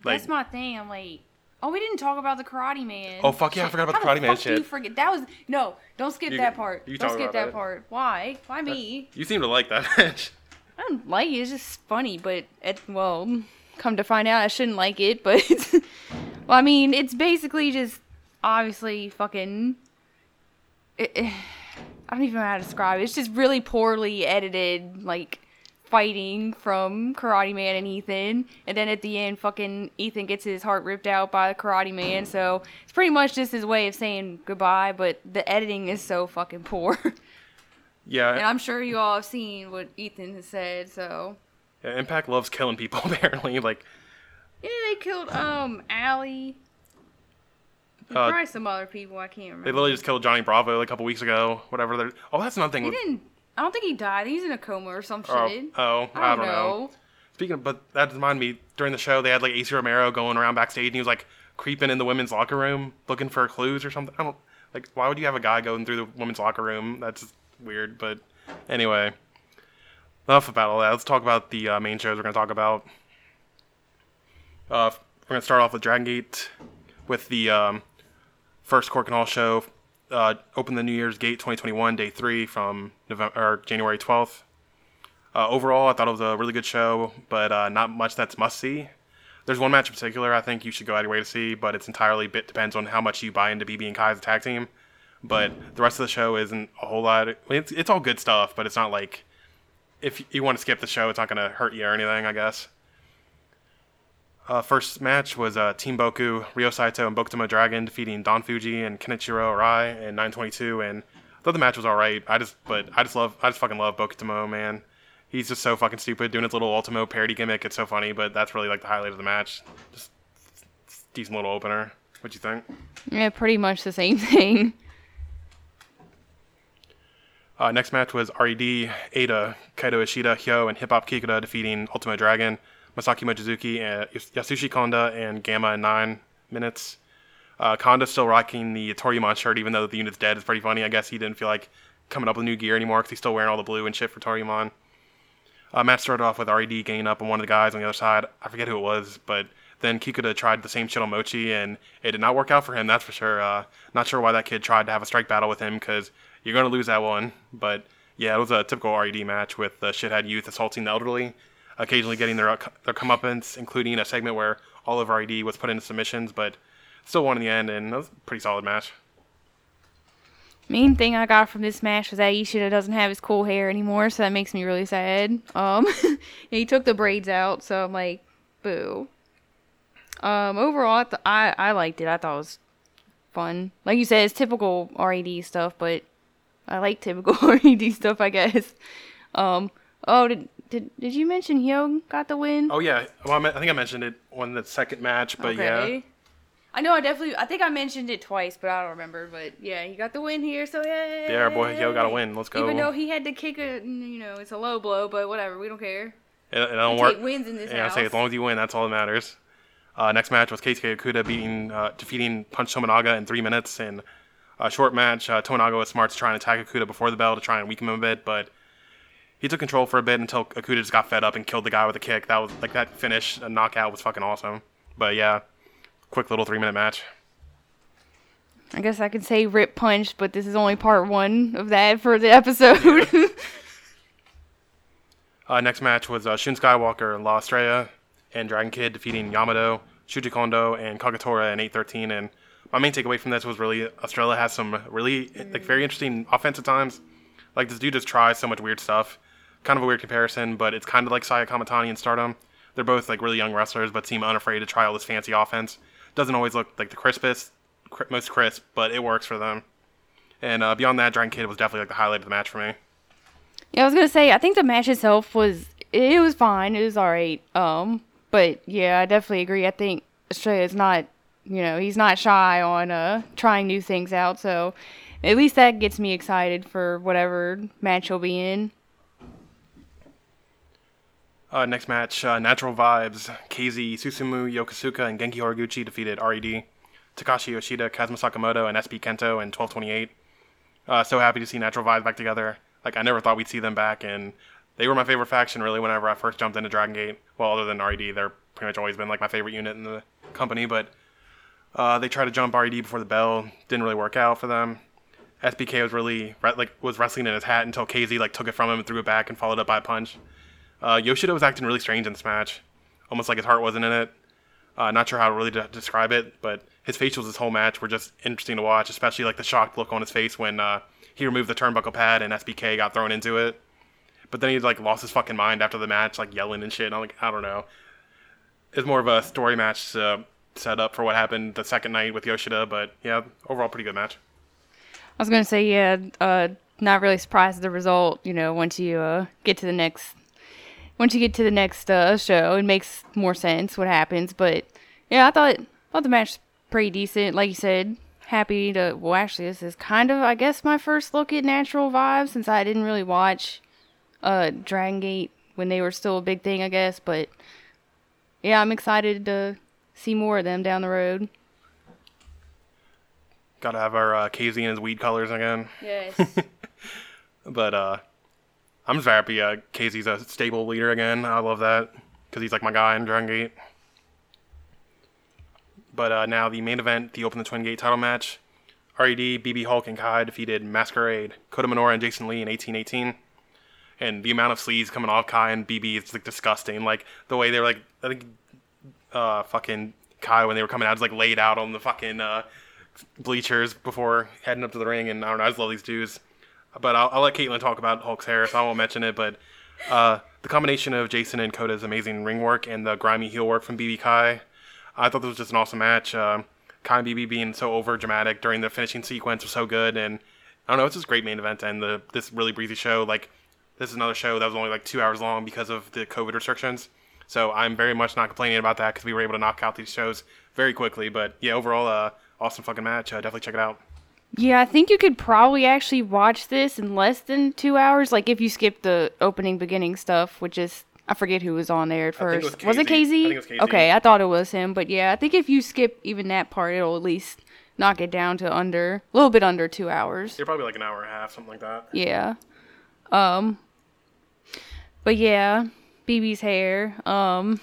Like, That's my thing. I'm like, oh, we didn't talk about the Karate Man. Oh, fuck yeah, I forgot about the How Karate Man fuck do You forget that was no. Don't skip You- that part. you don't skip that, that. part. Why? Why me? you seem to like that match. I don't like it. It's just funny, but it, well, come to find out, I shouldn't like it. But well, I mean, it's basically just obviously fucking. It, it- I don't even know how to describe it. It's just really poorly edited, like fighting from Karate Man and Ethan, and then at the end, fucking Ethan gets his heart ripped out by the Karate Man. So it's pretty much just his way of saying goodbye. But the editing is so fucking poor, Yeah, and I'm sure you all have seen what Ethan has said. So. yeah, Impact loves killing people apparently. Like. Yeah, they killed um Allie. Uh, probably some other people I can't remember. They literally just killed Johnny Bravo like, a couple weeks ago. Whatever. They're, oh, that's another thing. He with- didn't. I don't think he died. He's in a coma or some shit. Oh, oh, I I don't, don't know. Speaking of, but that reminded me during the show they had like AC Romero going around backstage and he was like creeping in the women's locker room looking for clues or something. I don't like why would you have a guy going through the women's locker room? That's weird. But anyway, enough about all that. Let's talk about the uh, main shows we're gonna talk about. Uh, we're gonna start off with Dragon Gate with the um, first Korakuen Hall show. Uh, open the New Year's Gate 2021 day three from November or January 12th. Uh, overall, I thought it was a really good show, but uh, not much that's must see. There's one match in particular I think you should go out of your way to see, but it's entirely bit depends on how much you buy into BB and Kai as a tag team. But the rest of the show isn't a whole lot. It's it's all good stuff, but it's not like if you want to skip the show, it's not going to hurt you or anything. I guess. Uh, first match was uh, Team Boku, Ryo Saito, and Bokutomo Dragon defeating Don Fuji and Kenichiro Arai in 922, and I thought the match was all right. I just, but I just love, I just fucking love Bokutomo, man. He's just so fucking stupid doing his little Ultimo parody gimmick. It's so funny, but that's really like the highlight of the match. Just decent little opener. What you think? Yeah, pretty much the same thing. Uh, next match was RED, Ada, Kaito Ishida, Hyo, and Hip Hop Kikuta defeating Ultimo Dragon, Masaki Mochizuki, and Yasushi Konda, and Gamma in nine minutes. Uh, Kanda's still rocking the Toryumon shirt, even though the unit's dead. It's pretty funny. I guess he didn't feel like coming up with new gear anymore because he's still wearing all the blue and shit for Toryumon. Uh, match started off with RED gaining up on one of the guys on the other side. I forget who it was, but then Kikuta tried the same shit on Mochi, and it did not work out for him. That's for sure. Uh, not sure why that kid tried to have a strike battle with him because you're going to lose that one. But yeah, it was a typical RED match with the shithead youth assaulting the elderly, occasionally getting their their comeuppance, including a segment where all of RED was put into submissions, but still won in the end, and it was a pretty solid match. Main thing I got from this match was that Ishida doesn't have his cool hair anymore, so that makes me really sad. Um, he took the braids out, so I'm like, boo. Um, overall, I, th- I I liked it. I thought it was fun. Like you said, it's typical RED stuff, but I like typical RED stuff, I guess. Um, oh, did did did you mention Hyo got the win? Oh yeah, well I, me- I think I mentioned it on the second match, but yeah, I know I definitely I think I mentioned it twice, but I don't remember. But yeah, he got the win here, so yeah. yeah, our boy Yo got a win. Let's go. Even though he had to kick a, you know, it's a low blow, but whatever, we don't care. it, it don't We work. take wins in this Yeah, I say as long as you win, that's all that matters. Uh, next match was Keisuke Okuda beating, uh, defeating Punch Tominaga in three minutes in a short match. Uh, Tominaga was smart to try and attack Okuda before the bell to try and weaken him a bit, but he took control for a bit until Okuda just got fed up and killed the guy with a kick. That was like that finish, a knockout was fucking awesome. But yeah, quick little three minute match. I guess I could say rip punch, but this is only part one of that for the episode. Uh, next match was uh, Shun Skywalker and La Estrella and Dragon Kid defeating Yamato, Shuji Kondo, and Kagetora in 813. And my main takeaway from this was really Estrella has some really like very interesting offensive times. Like this dude just tries so much weird stuff. Kind of a weird comparison, but it's kind of like Saya Kamatani and Stardom. They're both like really young wrestlers, but seem unafraid to try all this fancy offense. Doesn't always look like the crispest, cri- most crisp, but it works for them. And uh, beyond that, Dragon Kid was definitely like the highlight of the match for me. yeah, I was gonna say I think the match itself was it was fine. It was alright. Um, but yeah, I definitely agree. I think Estrella's not you know he's not shy on uh trying new things out. So at least that gets me excited for whatever match he'll be in. Uh, next match, uh, Natural Vibes, KZ, Susumu, Yokosuka, and Genki Horiguchi defeated RED, Takashi Yoshida, Kazuma Sakamoto, and SB Kento in 1228. Uh, so happy to see Natural Vibes back together. Like, I never thought we'd see them back, and they were my favorite faction, really, whenever I first jumped into Dragon Gate. Well, other than RED, they're pretty much always been, like, my favorite unit in the company, but uh, they tried to jump RED before the bell. Didn't really work out for them. SBK was really, re- like, was wrestling in his hat until KZ, like, took it from him and threw it back and followed up by a punch. Uh, Yoshida was acting really strange in this match, almost like his heart wasn't in it. Uh, not sure how to really de- describe it, but his facials this whole match were just interesting to watch, especially like the shocked look on his face when uh, he removed the turnbuckle pad and SBK got thrown into it. But then he like lost his fucking mind after the match, like yelling and shit. I'm like, I don't know. It's more of a story match uh, set up for what happened the second night with Yoshida, but yeah, overall pretty good match. I was gonna say yeah, uh, not really surprised at the result. You know, once you uh, get to the next, once you get to the next uh, show, it makes more sense what happens. But yeah, I thought thought the match was pretty decent. Like you said, happy to. Well, actually, this is kind of I guess my first look at Natural Vibes since I didn't really watch uh, Dragon Gate when they were still a big thing, I guess. But yeah, I'm excited to see more of them down the road. Got to have our uh, his weed colors again. Yes. But uh, I'm just happy uh, KZ's a stable leader again. I love that because he's like my guy in Dragon Gate. But uh, now the main event, the Open the Twin Gate title match. RED, BB Hulk, and Kai defeated Masquerade, Kota Minoura, and Jason Lee in 1818. And the amount of sleeves coming off Kai and BB is like disgusting. Like the way they were like, I think, uh, fucking Kai when they were coming out was like laid out on the fucking uh, bleachers before heading up to the ring. And I don't know, I just love these dudes. But I'll, I'll let Caitlin talk about Hulk's hair, so I won't mention it. But uh, the combination of Jason and Kota's amazing ring work and the grimy heel work from BB Kai, I thought this was just an awesome match. Uh, Kai and BB being so over dramatic during the finishing sequence was so good, and I don't know, it's just a great main event and the this really breezy show. Like this is another show that was only like two hours long because of the COVID restrictions. So I'm very much not complaining about that because we were able to knock out these shows very quickly. But yeah, overall, uh, awesome fucking match. Uh, definitely check it out. Yeah, I think you could probably actually watch this in less than two hours. Like if you skip the opening, beginning stuff, which is I forget who was on there at first. it was it KZ. I think it was KZ. Okay, I thought it was him, but yeah, I think if you skip even that part, it'll at least knock it down to under a little bit under two hours. You're probably like an hour and a half, something like that. Yeah. Um. But yeah, BB's hair. Um.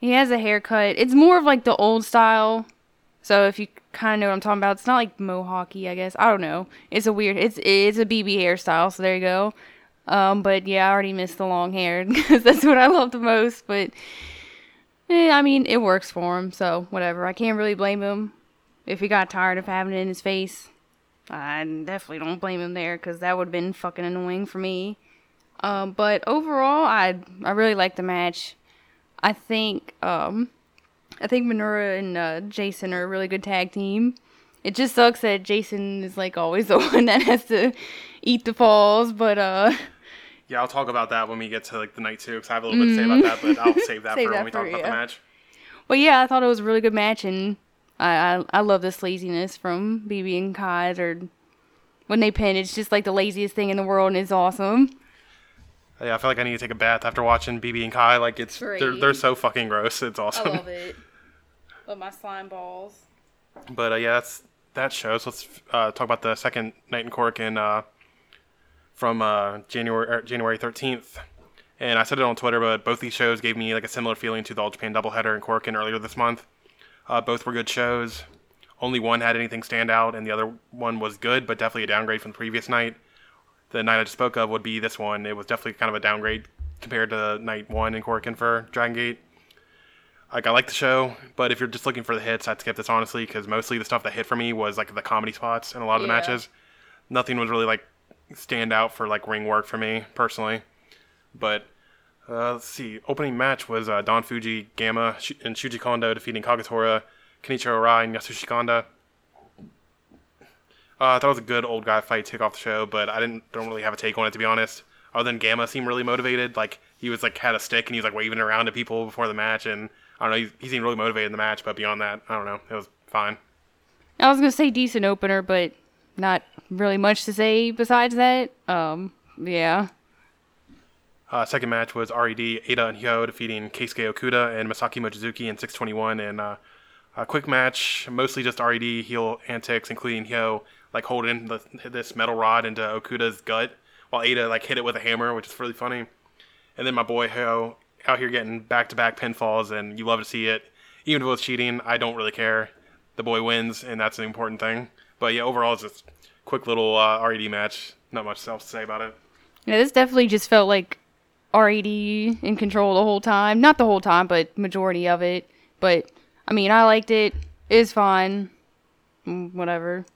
He has a haircut. It's more of like the old style. So if you kind of know what I'm talking about, it's not like mohawky, I guess. I don't know. It's a weird. It's it's a BB hairstyle. So there you go. Um. But yeah, I already missed the long hair because that's what I love the most. But. Eh, I mean, it works for him, so whatever. I can't really blame him if he got tired of having it in his face. I definitely don't blame him there because that would have been fucking annoying for me. Um, but overall, I I really like the match. I think um, I think Minoura and uh, Jason are a really good tag team. It just sucks that Jason is like always the one that has to eat the falls, but uh, Yeah, I'll talk about that when we get to like the night two because I have a little bit to say about that, but I'll save that Save for that when we talk for- about the match. Well, yeah, I thought it was a really good match, and I I, I love the laziness from BB and Kai. Or when they pin, it's just like the laziest thing in the world, and it's awesome. Yeah, I feel like I need to take a bath after watching BB and Kai. Like it's they're they're so fucking gross. It's awesome. it. Love my slime balls. But uh, yeah, that's that show. So let's uh, talk about the second night in Korakuen uh, from uh, January er, January thirteenth. And I said it on Twitter, but both these shows gave me like a similar feeling to the All Japan doubleheader in Korakuen earlier this month. Uh, both were good shows. Only one had anything stand out, and the other one was good, but definitely a downgrade from the previous night. The night I just spoke of would be this one. It was definitely kind of a downgrade compared to night one in Korakuen for Dragon Gate. Like I like the show, but if you're just looking for the hits, I'd skip this honestly because mostly the stuff that hit for me was like the comedy spots in a lot of the Yeah. matches. Nothing was really like stand out for like ring work for me personally. But uh, let's see. Opening match was uh, Don Fuji, Gamma, Sh- and Shuji Kondo defeating Kagetora, Kenichiro Arai, and Yasushi Kanda. Uh, I thought it was a good old guy fight to kick off the show, but I didn't don't really have a take on it to be honest. Other than Gamma seemed really motivated, like he was like had a stick and he was like waving it around to people before the match, and I don't know, he, he seemed really motivated in the match. But beyond that, I don't know, it was fine. I was gonna say decent opener, but not really much to say besides that. Um, yeah. Uh, second match was RED, Eita and Hyo defeating Keisuke Okuda and Masaaki Mochizuki in 621. And uh, a quick match, mostly just RED heel antics, including Hyo like holding the, this metal rod into Okuda's gut while Eita like hit it with a hammer, which is really funny. And then my boy Hyo out here getting back to back pinfalls, and you love to see it. Even if it was cheating, I don't really care. The boy wins, and that's an important thing. But yeah, overall, it's just a quick little uh, RED match. Not much else to say about it. Yeah, this definitely just felt like RED in control the whole time. Not the whole time, but majority of it. But I mean, I liked it. It's fine. Mm, Whatever.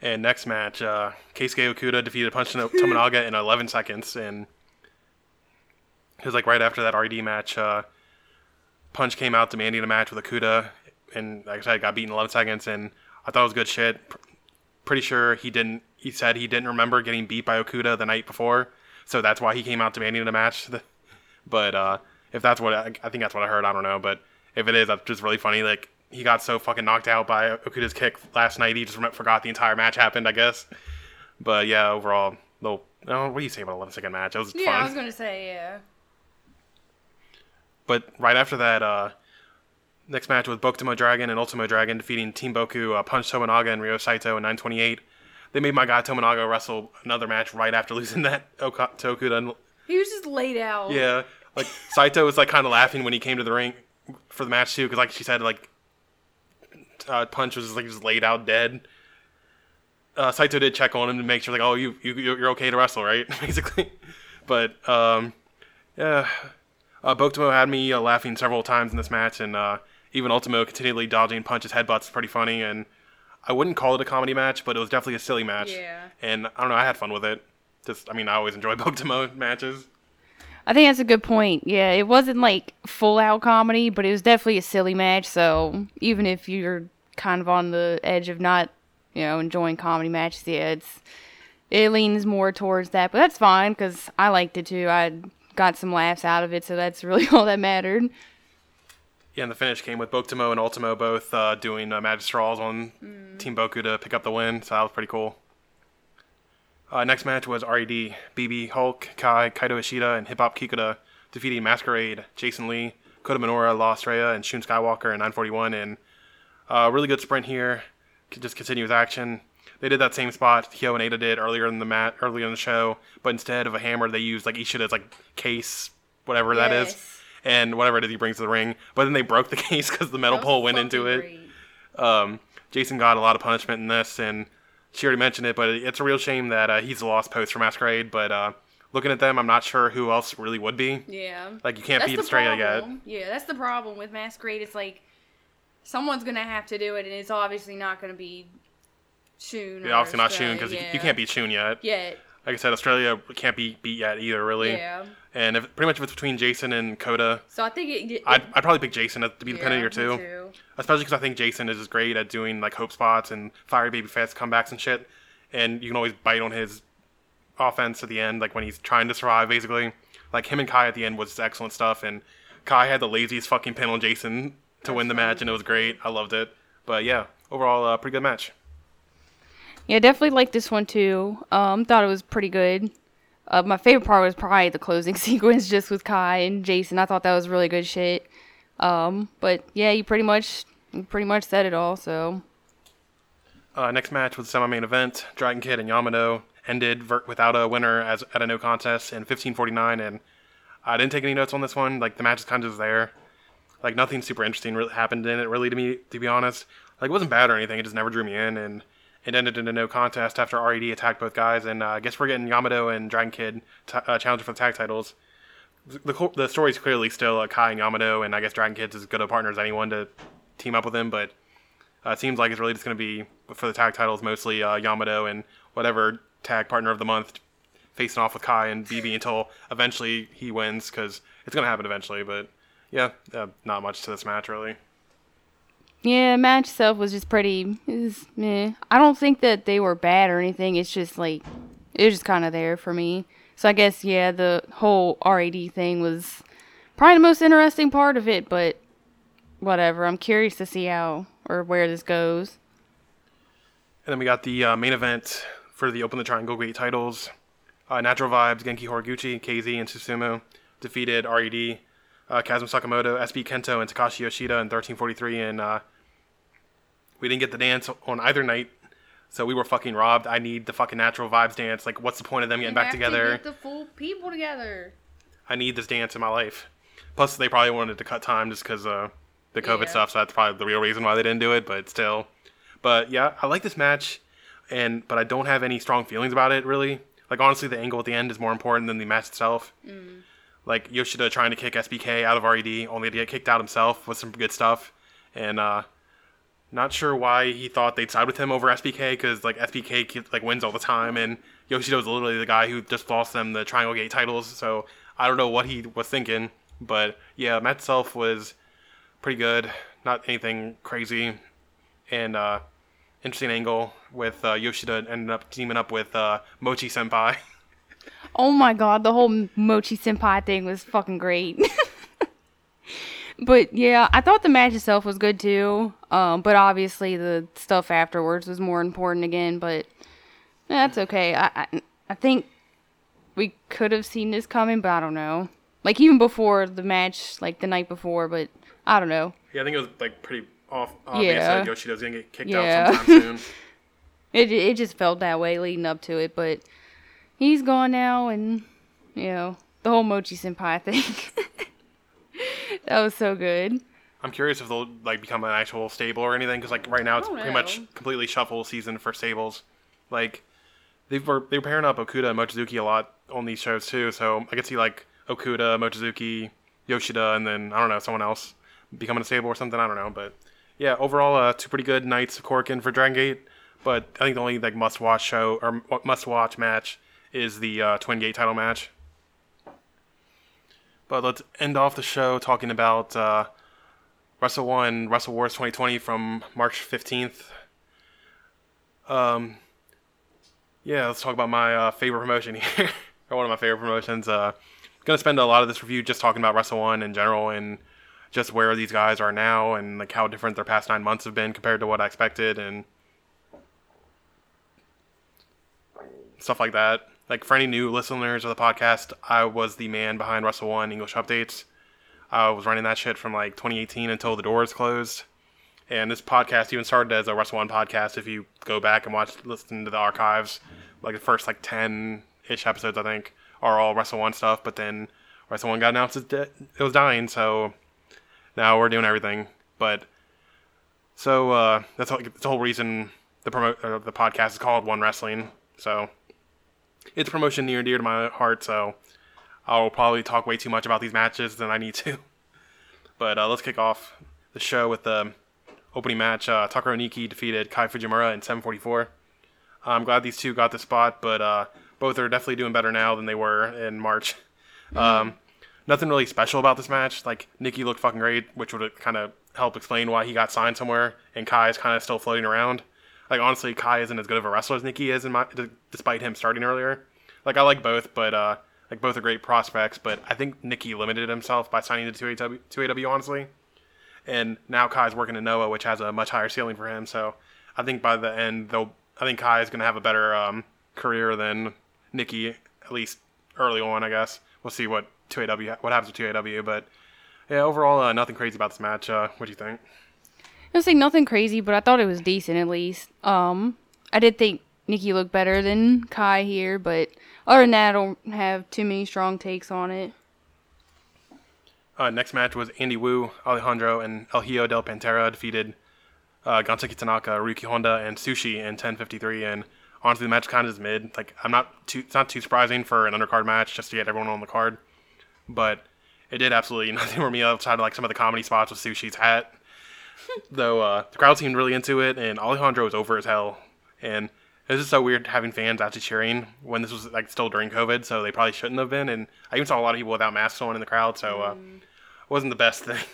And next match, uh, Keisuke Okuda defeated Punch Tominaga in 11 seconds, and it was like right after that RD match. Uh, Punch came out demanding a match with Okuda, and like I said, got beaten in 11 seconds, and I thought it was good shit. Pretty sure he didn't. He said he didn't remember getting beat by Okuda the night before, so that's why he came out demanding a match. but uh, if that's what I, I think that's what I heard, I don't know. But if it is, that's just really funny. Like he got so fucking knocked out by Okuda's kick last night, he just forgot the entire match happened. I guess. But yeah, overall, little. Oh, what do you say about 11 second match? It was fun. I was gonna say yeah. But right after that, uh, next match was Bokutomo Dragon and Ultimo Dragon defeating Team Boku, uh, Punch Tominaga and Ryo Saito in 928. They made my guy Tominaga wrestle another match right after losing that Oka- to Okuda. He was just laid out. yeah, like Saito was like kind of laughing when he came to the ring for the match too, because like she said, like uh, Punch was just, like just laid out dead. Uh, Saito did check on him to make sure like, oh, you you you're okay to wrestle, right? Basically, but um, yeah. Uh, Bokutomo had me uh, laughing several times in this match, and uh, even Ultimo continually dodging punches, headbutts, pretty funny. And I wouldn't call it a comedy match, but it was definitely a silly match. Yeah. And I don't know, I had fun with it. Just, I mean, I always enjoy Bokutomo matches. I think that's a good point. Yeah, it wasn't like full out comedy, but it was definitely a silly match. So even if you're kind of on the edge of not, you know, enjoying comedy matches, yeah, it's it leans more towards that. But that's fine because I liked it too. I got some laughs out of it, so that's really all that mattered. Yeah, and the finish came with Bokutomo and Ultimo both uh, doing uh, magistrals on Team Boku to pick up the win, so that was pretty cool. Uh, next match was RED, BB, Hulk, Kai, Kaito Ishida, and Hip Hop Kikuta defeating Masquerade, Jason Lee, Kota Minoura, La Estrella, and Shun Skywalker in 941. And uh, really good sprint here. Just continue with action. They did that same spot Hyo and Eita did earlier in the mat, earlier in the show, but instead of a hammer, they used like Ishida's like case, whatever that is, and whatever it is he brings to the ring. But then they broke the case because the metal pole went into it. Um, Jason got a lot of punishment in this, and she already mentioned it, but it's a real shame that uh, he's the lost post for Masquerade. But uh, looking at them, I'm not sure who else really would be. Yeah. Like you can't That's beat Estrella yet. Yeah, that's the problem with Masquerade. It's like someone's gonna have to do it, and it's obviously not gonna be Shun. Yeah, obviously not Shun because you, you can't beat Shun yet. yet. Like I said, Estrella can't be beat yet either, really. Yeah. And if, pretty much if it's between Jason and Kota, So I think it. it I'd, I'd probably pick Jason to be the yeah, penalty two. too. Especially because I think Jason is just great at doing like hope spots and fiery baby fast comebacks and shit. And you can always bite on his offense at the end, like when he's trying to survive, basically. Like him and Kai at the end was excellent stuff. And Kai had the laziest fucking pin on Jason to win the match, and it was great. I loved it. But yeah, overall, uh, pretty good match. Yeah, definitely liked this one too. Um, thought it was pretty good. Uh, my favorite part was probably the closing sequence, just with Kai and Jason. I thought that was really good shit. Um, but yeah, you pretty much you pretty much said it all. So Uh, next match was the semi-main event. Dragon Kid and Yamato ended ver- without a winner as at a no contest in 15:49, and I didn't take any notes on this one. Like the match is kind of just there. Like nothing super interesting really happened in it really to me, to be honest. Like it wasn't bad or anything. It just never drew me in, and it ended in a no contest after RED attacked both guys. And uh, I guess we're getting Yamato and Dragon Kid t- uh, challenging for the tag titles. The co- the story's clearly still uh, Kai and Yamato, and I guess Dragon Kid's as good a partner as anyone to team up with him, but uh, it seems like it's really just going to be for the tag titles mostly uh, Yamato and whatever tag partner of the month facing off with Kai and BB until eventually he wins because it's going to happen eventually. But yeah, uh, not much to this match really. Yeah, match itself was just pretty. Was, meh. I don't think that they were bad or anything. It's just like it was just kind of there for me. So I guess yeah, the whole RAD thing was probably the most interesting part of it. But whatever, I'm curious to see how or where this goes. And then we got the uh, main event for the Open the Triangle Gate titles. Uh, Natural Vibes, Genki Horiguchi, KZ, and Susumu defeated RED, uh, Kazuma Sakamoto, SB Kento, and Takashi Yoshida in 1343. And uh, we didn't get the dance on either night, so we were fucking robbed. I need the fucking Natural Vibes dance. Like, what's the point of them getting back together? the full people together. I need this dance in my life. Plus, they probably wanted to cut time just because uh, the COVID Yeah. stuff. So that's probably the real reason why they didn't do it. But still, but yeah, I like this match, and but I don't have any strong feelings about it really. Like honestly, the angle at the end is more important than the match itself. Like Yoshida trying to kick SBK out of RED, only to get kicked out himself with some good stuff, and uh, not sure why he thought they'd side with him over SBK because like SBK like wins all the time, and Yoshida was literally the guy who just lost them the Triangle Gate titles. So I don't know what he was thinking, but yeah, match itself was pretty good. Not anything crazy, and uh, interesting angle with uh, Yoshida ended up teaming up with uh, Mochi Senpai. Oh my god, the whole Mochi Senpai thing was fucking great. but yeah, I thought the match itself was good too. Um, but obviously the stuff afterwards was more important again. But that's okay. I I, I think we could have seen this coming, but I don't know. Like even before the match, like the night before, but I don't know. yeah, I think it was like pretty off obvious Yeah. that Yoshida's gonna get kicked Yeah. out sometime soon. It it just felt that way leading up to it, but he's gone now, and you know the whole Mochi Senpai thing. that was so good. I'm curious if they'll like become an actual stable or anything because like right now it's pretty much completely shuffle season for stables. Like they were they were pairing up Okuda and Mochizuki a lot on these shows too, so I could see like Okuda, Mochizuki, Yoshida, and then I don't know someone else becoming a stable or something. I don't know, but yeah, overall uh, two pretty good nights of Korakuen for Dragon Gate. But I think the only like must watch show or must watch match is the uh, Twin Gate title match. But let's end off the show talking about uh, Wrestle One, Wrestle Wars 2020 from March 15th. Um, yeah, let's talk about my uh, favorite promotion here, or one of my favorite promotions. Uh, gonna spend a lot of this review just talking about Wrestle One in general and just where these guys are now and like how different their past nine months have been compared to what I expected and stuff like that. Like for any new listeners of the podcast, I was the man behind Wrestle One English updates. I was running that shit from like 2018 until the doors closed. And this podcast even started as a Wrestle One podcast. If you go back and watch, listen to the archives, like the first like 10 ish episodes, I think, are all Wrestle One stuff. But then Wrestle One got announced it, was dying, so now we're doing everything. But so uh, that's, the whole reason the promo- uh, the podcast is called One Wrestling. So it's a promotion near and dear to my heart. So I'll probably talk way too much about these matches than I need to. But uh, let's kick off the show with the opening match. Uh, Tucker Oniki defeated Kai Fujimura in 744. I'm glad these two got the spot, but uh, both are definitely doing better now than they were in March. Um, nothing really special about this match. Like Nikki looked fucking great, which would kind of help explain why he got signed somewhere, and Kai is kind of still floating around. Like honestly, Kai isn't as good of a wrestler as Nikki is, in my, despite him starting earlier. Like I like both, but uh, like both are great prospects. But I think Nikki limited himself by signing to 2AW, 2AW honestly. And now Kai's working in Noah, which has a much higher ceiling for him. So I think by the end, they'll. I think Kai is going to have a better um, career than Nikki, at least early on. I guess we'll see what 2AW what happens with 2AW, but Yeah, overall, uh, nothing crazy about this match. Uh, what do you think? I say nothing crazy, but I thought it was decent at least. Um, I did think Nikki looked better than Kai here, but other than that, I don't have too many strong takes on it. Uh, next match was Andy Wu, Alejandro, and El Hijo del Pantera defeated uh, Ganseki Tanaka, Ryuki Honda, and Sushi in 10:53. And honestly, the match kind of is mid. Like I'm not too, it's not too surprising for an undercard match just to get everyone on the card, but it did absolutely nothing for me outside of like some of the comedy spots with Sushi's hat. Though uh, the crowd seemed really into it, and Alejandro was over as hell. And it was just so weird having fans actually cheering when this was like still during COVID, so they probably shouldn't have been. And I even saw a lot of people without masks on in the crowd, so uh, it wasn't the best thing.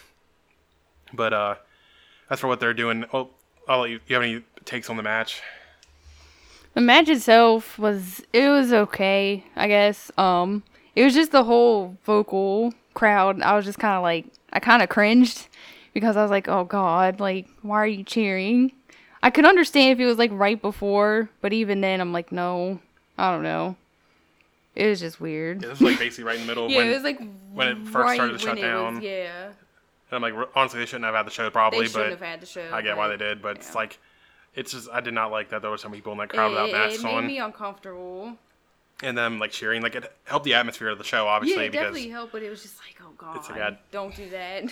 But uh, as for what they're doing, well, I'll let you. You have any takes on the match? The match itself was it was okay, I guess. Um, it was just the whole vocal crowd. I was just kind of like I kind of cringed because I was like, oh god, like why are you cheering? I could understand if it was like right before, but even then, I'm like, no, I don't know. It was just weird. Yeah, this was like basically right in the middle. Yeah, when, it was like when it first right started to shut it was- down. yeah, And I'm like, honestly, they shouldn't have had the show probably, they shouldn't but have had the show. I get why they did. But it's like, it's just I did not like that there were some people in that It, crowd without it, masks it made on, me uncomfortable. and them like cheering. Like it helped the atmosphere of the show, obviously, yeah, it definitely helped, but it was just like, oh god, It's like don't do that.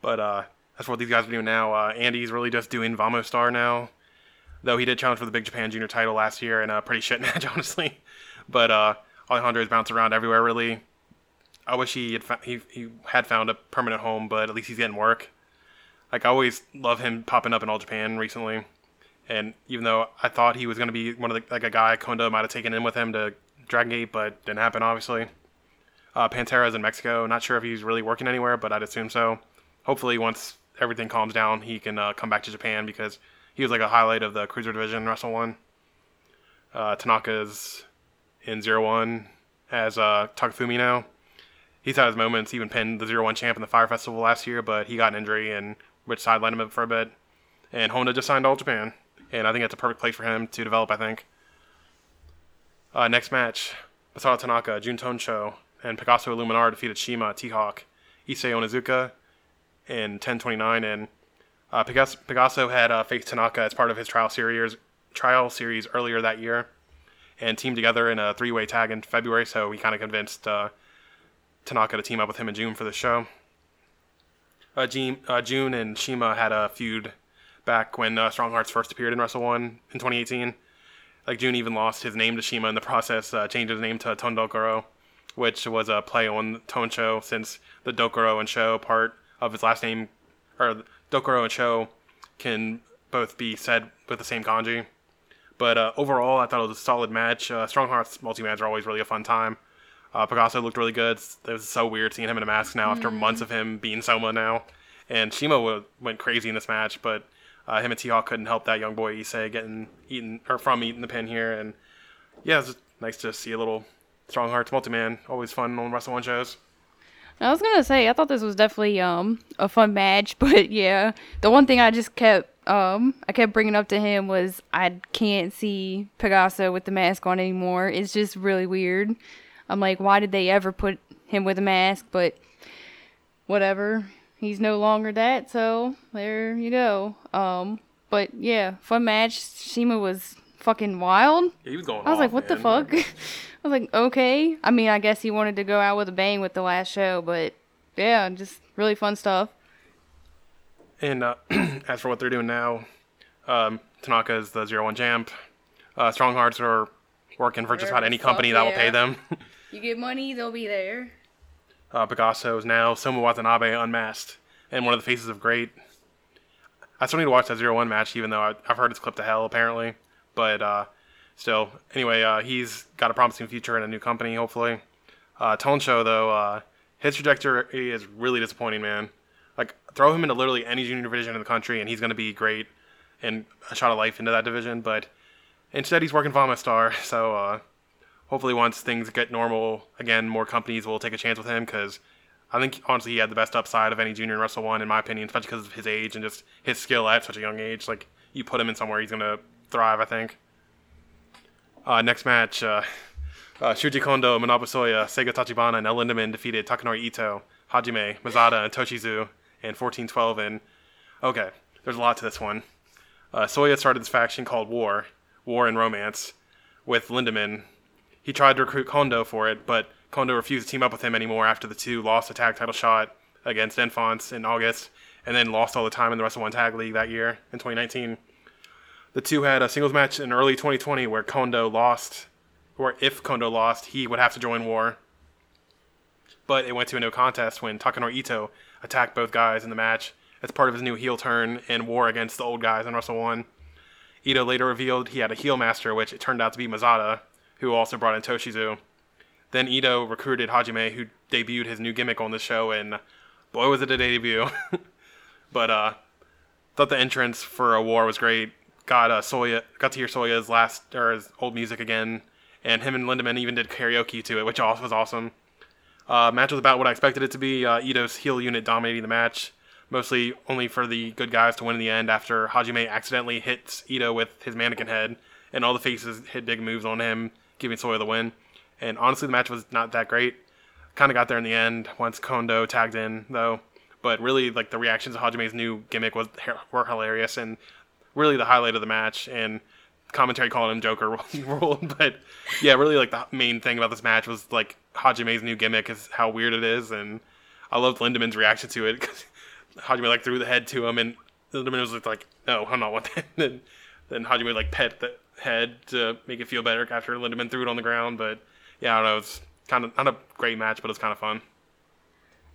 But uh, that's what these guys are doing now. Uh, Andy's really just doing Vamo Star now, though he did challenge for the Big Japan Junior title last year in a pretty shit match, honestly. But uh, Alejandro's bounced around everywhere, really. I wish he had fo- he, he had found a permanent home, but at least he's getting work. Like I always love him popping up in All Japan recently, and even though I thought he was going to be one of the like a guy Kondo might have taken in with him to Dragon Gate, but didn't happen, obviously. Uh, Pantera's in Mexico. Not sure if he's really working anywhere, but I'd assume so. Hopefully, once everything calms down, he can uh, come back to Japan because he was like a highlight of the cruiser division Wrestle One. Uh, Tanaka's in Zero One as uh, Takafumi now. He's had his moments. He even pinned the Zero One champ in the Fire Festival last year, but he got an injury and which sidelined him for a bit. And Honda just signed All Japan, and I think that's a perfect place for him to develop. I think. Uh, next match, Masato Tanaka, Jun Tonsho, and Pegaso Iluminar defeated Shima, T-Hawk, Issei Onizuka in 1029, and uh, Pegaso, had uh, faced Tanaka as part of his trial series trial series earlier that year, and teamed together in a three-way tag in February. So he kind of convinced uh, Tanaka to team up with him in June for the show. Uh, June, uh, June and Shima had a feud back when uh, Strong Hearts first appeared in Wrestle One in 2018. Like June even lost his name to Shima in the process, changed his name to Tondokoro, which was a play on Tonsho since the Dokoro and Show part of his last name, or Dokoro and Cho, can both be said with the same kanji. But uh, overall, I thought it was a solid match. Uh, Strong Hearts multi-mans are always really a fun time. Uh, Pegaso looked really good. It was so weird seeing him in a mask now after months of him being Soma now. And Shima wa- went crazy in this match, but uh, him and T-Hawk couldn't help that young boy Issei getting eaten or from eating the pin here. And yeah, it was just nice to see a little Strong Hearts multi-man. Always fun on Wrestle One shows. I was gonna say I thought this was definitely um a fun match, but yeah, the one thing I just kept um I kept bringing up to him was I can't see Pegaso with the mask on anymore. It's just really weird. I'm like, why did they ever put him with a mask? But whatever, he's no longer that. So there you go. Um, but yeah, fun match. Shima was fucking wild. Yeah, he was going. I was off, like, what the man. fuck? I was like, okay. I mean, I guess he wanted to go out with a bang with the last show, but yeah, just really fun stuff. And uh, as for what they're doing now, um, Tanaka is the zero one champ. Uh, Strong Hearts are working for just about any company that will pay them. You get money, they'll be there. uh, Pegaso is now Soma Watanabe unmasked and one of the faces of GLEAT. I still need to watch that zero one match, even though I, I've heard it's clipped to hell apparently. But still, anyway, uh, he's got a promising future in a new company, hopefully. Uh, Tonsho though, uh, his trajectory is really disappointing, man. Like throw him into literally any junior division in the country, and he's going to be great and a shot of life into that division. But instead, he's working Vama Star, so uh, hopefully once things get normal again, more companies will take a chance with him because I think honestly he had the best upside of any junior in Wrestle One in my opinion, especially because of his age and just his skill at such a young age. Like you put him in somewhere, he's gonna thrive. I think. Uh, next match, uh, uh, Shuji Kondo, Manabu Soya, Seigo Tachibana, and El Lindaman defeated Takanori Ito, Hajime, Mazada, and Toshizu in 1412. And okay, there's a lot to this one. Uh, Soya started this faction called War, War and Romance, with Lindaman. He tried to recruit Kondo for it, but Kondo refused to team up with him anymore after the two lost a tag title shot against Enfants in August, and then lost all the time in the Wrestle One Tag League that year in 2019. The two had a singles match in early 2020 where Kondo lost, or if Kondo lost, he would have to join War. But it went to a no contest when Takanori Ito attacked both guys in the match as part of his new heel turn in War against the old guys in Wrestle One. Ito later revealed he had a heel master, which it turned out to be Mazada, who also brought in Toshizu. Then Ito recruited Hajime, who debuted his new gimmick on the show, and boy was it a debut. but uh, thought the entrance for a war was great. Got uh, Soya, got to hear Soya's last or his old music again, and him and Lindaman even did karaoke to it, which also was awesome. Uh, match was about what I expected it to be. Uh, Ito's heel unit dominating the match, mostly only for the good guys to win in the end after Hajime accidentally hits Ito with his mannequin head, and all the faces hit big moves on him, giving Soya the win. And honestly, the match was not that great. Kind of got there in the end once Kondo tagged in, though. But really, like the reactions to Hajime's new gimmick was were hilarious and really the highlight of the match. And commentary calling him Joker ruled, but yeah, really like the main thing about this match was like Hajime's new gimmick is how weird it is, and I loved Lindaman's reaction to it because Hajime like threw the head to him, and Lindaman was like, "No, I'm not want that." And then Hajime like pet the head to make it feel better after Lindaman threw it on the ground, but yeah, I don't know. It's kind of not a great match, but it's kind of fun. I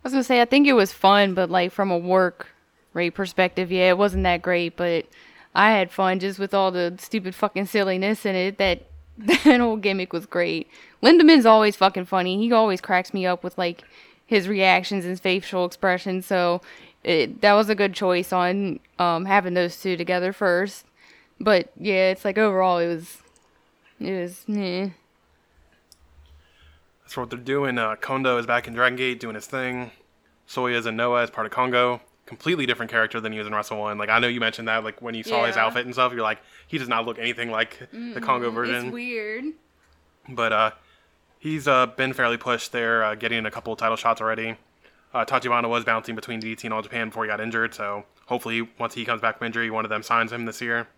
was gonna say I think it was fun, but like from a work rate perspective, yeah, it wasn't that great. But I had fun just with all the stupid fucking silliness in it. That that whole gimmick was great. Lindaman's always fucking funny. He always cracks me up with like his reactions and facial expressions. So it, that was a good choice on um, having those two together first. But yeah, it's like overall it was it was meh. That's what they're doing. Uh, Kondo is back in Dragon Gate doing his thing. Soya is in Noah as part of Kongo. Completely different character than he was in Wrestle One. Like I know you mentioned that, like when you saw his outfit and stuff, you're like, he does not look anything like the Kongo version. It's weird. But uh, he's uh, been fairly pushed there, uh, getting a couple of title shots already. Uh, Tachibana was bouncing between DDT and All Japan before he got injured, so hopefully once he comes back from injury, one of them signs him this year.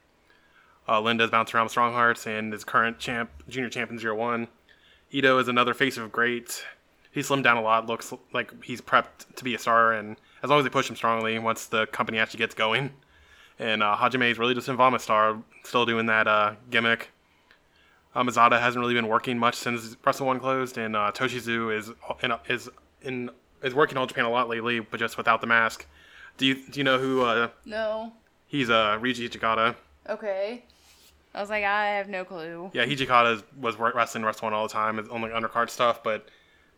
Uh, Linda's bounced around with Strong Hearts and is current champ, junior champion zero one. Ito is another face of GLEAT. He slimmed down a lot, looks like he's prepped to be a star, and as long as they push him strongly, once the company actually gets going. And uh, Hajime is really just a vomit star, still doing that uh, gimmick. Uh, Mazada hasn't really been working much since Wrestle One closed, and uh, Toshizu is in, is in is working All Japan a lot lately, but just without the mask. Do you do you know who uh, No. he's? Uh, Ryuji Hijikata. Okay. I was like, I have no clue. Yeah, Hijikata was wrestling Wrestle One all the time on the undercard stuff, but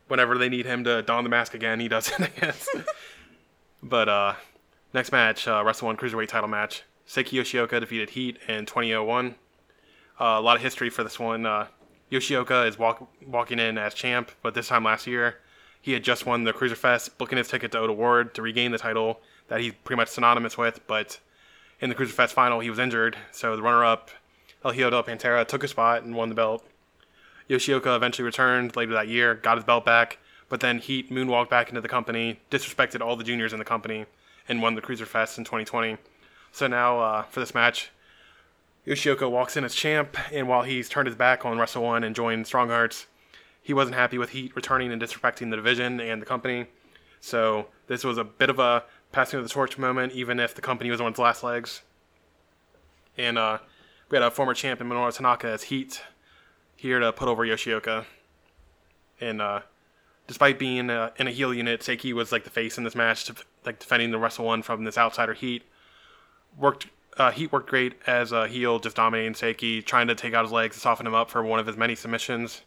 whenever they need him to don the mask again, he does it. I guess. but uh, next match, uh, Wrestle One Cruiserweight title match. Seiki Yoshioka defeated Heat in 2001. Uh, a lot of history for this one. Uh, Yoshioka is walk- walking in as champ, but this time last year, he had just won the Cruiser Fest, booking his ticket to Oda Ward to regain the title that he's pretty much synonymous with. But in the Cruiser Fest final, he was injured, so the runner-up, El Hijo del Pantera, took a spot and won the belt. Yoshioka eventually returned later that year, got his belt back, but then Heat moonwalked back into the company, disrespected all the juniors in the company, and won the Cruiser Fest in 2020. So now uh, for this match, Yoshioka walks in as champ, and while he's turned his back on Wrestle One and joined Strong Hearts, he wasn't happy with Heat returning and disrespecting the division and the company. So this was a bit of a passing of the torch moment, even if the company was on its last legs. And uh, we had a former champion Minoru Tanaka as Heat here to put over Yoshioka. And uh, despite being uh, in a heel unit, Seiki was like the face in this match, to, like defending the Wrestle One from this outsider Heat. Worked uh, Heat worked great as a heel, just dominating Seiki, trying to take out his legs to soften him up for one of his many submissions.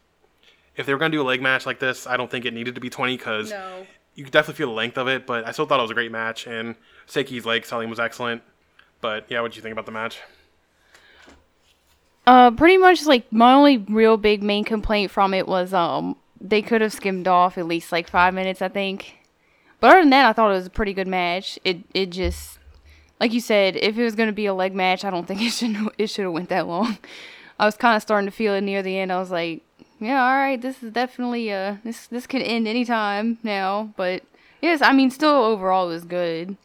If they were going to do a leg match like this, I don't think it needed to be 20 because No. you could definitely feel the length of it, but I still thought it was a great match, and Seiki's leg selling was excellent. But yeah, what do you think about the match? Uh, pretty much like my only real big main complaint from it was um they could have skimmed off at least like five minutes, I think. But other than that, I thought it was a pretty good match. It it just like you said, if it was gonna be a leg match, I don't think it should it should have went that long. I was kind of starting to feel it near the end. I was like, yeah, all right, this is definitely uh this this could end anytime now, but Yes, I mean, still overall was good.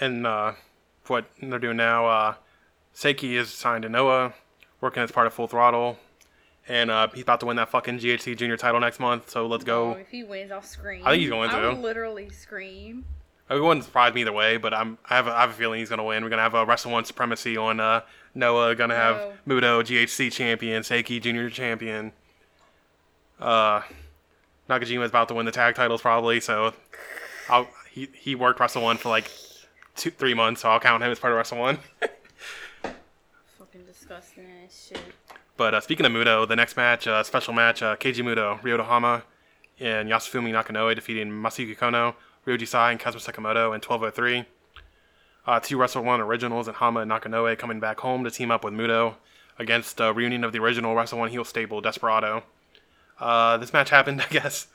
And uh, what they're doing now, uh, Seiki is signed to Noah, working as part of Full Throttle, and uh, he's about to win that fucking GHC Junior title next month. So let's Oh, go. if he wins, I'll scream. I think he's going I to. will literally scream. I mean, it wouldn't surprise me either way, but I'm I have a, I have a feeling he's gonna win. We're gonna have a Wrestle One supremacy on uh, Noah. Gonna have Muto GHC champion, Seiki Junior champion. Uh, Nakajima's about to win the tag titles probably, so I'll he he worked Wrestle One for like two three months, so I'll count him as part of Wrestle One. Fucking disgusting ass shit. But uh, speaking of Muto, the next match, uh, special match, uh, Keiji Muto, Ryota Hama, and Yasufumi Nakanoue defeating Masayuki Kono, Ryoji Sai, and Kazuma Sakamoto in 1203. Uh, two Wrestle 1 originals and Hama and Nakanoue coming back home to team up with Muto against a reunion of the original Wrestle 1 heel stable, Desperado. Uh, this match happened, I guess,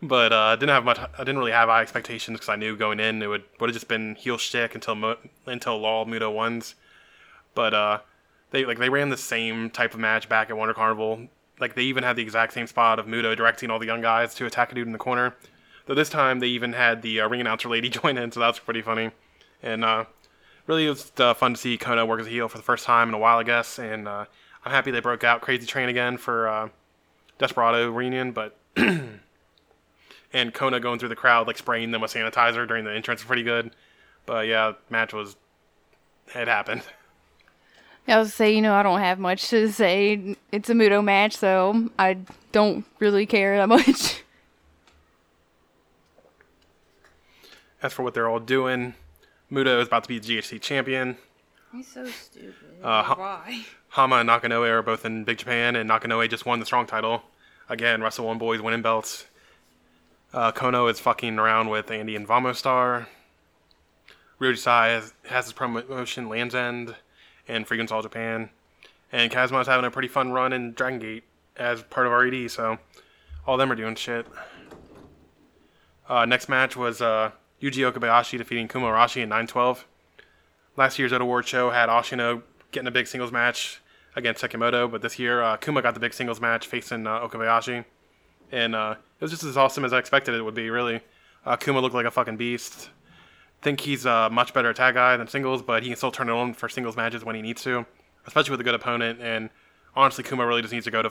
but uh, didn't have much. I didn't really have high expectations because I knew going in it would would have just been heel shtick until until Law Muto wins. But uh, they like they ran the same type of match back at Wonder Carnival. Like they even had the exact same spot of Muto directing all the young guys to attack a dude in the corner. Though this time they even had the uh, ring announcer lady join in, so that's pretty funny. And uh, really, it was uh, fun to see Kona work as a heel for the first time in a while, I guess. And uh, I'm happy they broke out Crazy Train again for uh, Desperado reunion, but. and Kona going through the crowd, like spraying them with sanitizer during the entrance was pretty good. But yeah, match was. It happened. Yeah, I was say, you know, I don't have much to say. It's a Muto match, so I don't really care that much. As for what they're all doing, Muto is about to be the GHC champion. He's so stupid. Uh, hu- Why? Hama and Nakanoue are both in Big Japan, and Nakanoue just won the strong title. Again, Wrestle One Boys winning belts. Uh, Kono is fucking around with Andy and Vamo Star. Ryoji Sai has, has his promotion Land's End and Frequency All Japan. And Kazma's having a pretty fun run in Dragon Gate as part of RED, so all them are doing shit. Uh, next match was uh, Yuji Okabayashi defeating Kuma Arashi in 9-12. Last year's Ed Award show had Ashino getting a big singles match against Sekimoto, but this year uh, Kuma got the big singles match facing uh, Okabayashi, and uh, it was just as awesome as I expected it would be. Really, uh, Kuma looked like a fucking beast. Think he's a much better tag guy than singles, but he can still turn it on for singles matches when he needs to, especially with a good opponent. And honestly, Kuma really just needs to go to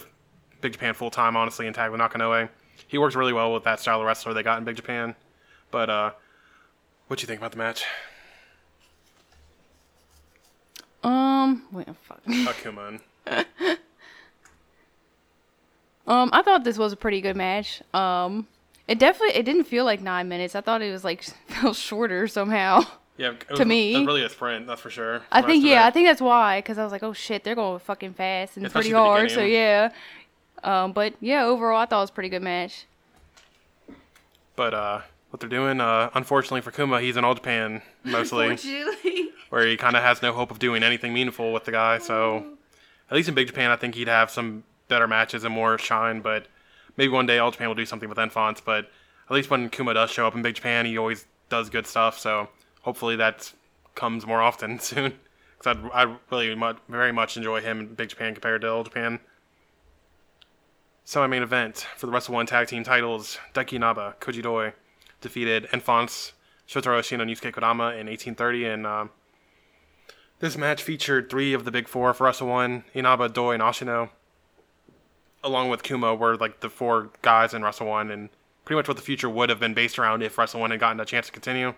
Big Japan full time, honestly, and tag with Nakanoue. He works really well with that style of wrestler they got in Big Japan. But uh, what do you think about the match? Um, wait, fuck. Akuma. Um, I thought this was a pretty good match. Um, it definitely it didn't feel like nine minutes. I thought it was like felt shorter somehow. Yeah, it was, To me- it was really a sprint, that's for sure. I think yeah, I think that's why. Because I was like, oh shit, they're going fucking fast and Especially pretty hard. So yeah. Um, but yeah, overall, I thought it was a pretty good match. But uh, what they're doing, uh, unfortunately for Kuma, he's in All Japan mostly, where he kind of has no hope of doing anything meaningful with the guy. So, at least in Big Japan, I think he'd have some better matches and more shine. But maybe one day All Japan will do something with Enfants. But at least when Kuma does show up in Big Japan, he always does good stuff. So hopefully that comes more often soon. Because I really much, very much enjoy him in Big Japan compared to All Japan. So, my main event for the Wrestle One Tag Team titles, Daiki Inaba, Koji Doi, defeated Enfants, Shotaro Ashino, and Yusuke Kodama in 1830. And um, this match featured three of the big four for Wrestle One, Inaba, Doi, and Ashino, along with Kuma, were like the four guys in Wrestle One, and pretty much what the future would have been based around if Wrestle One had gotten a chance to continue.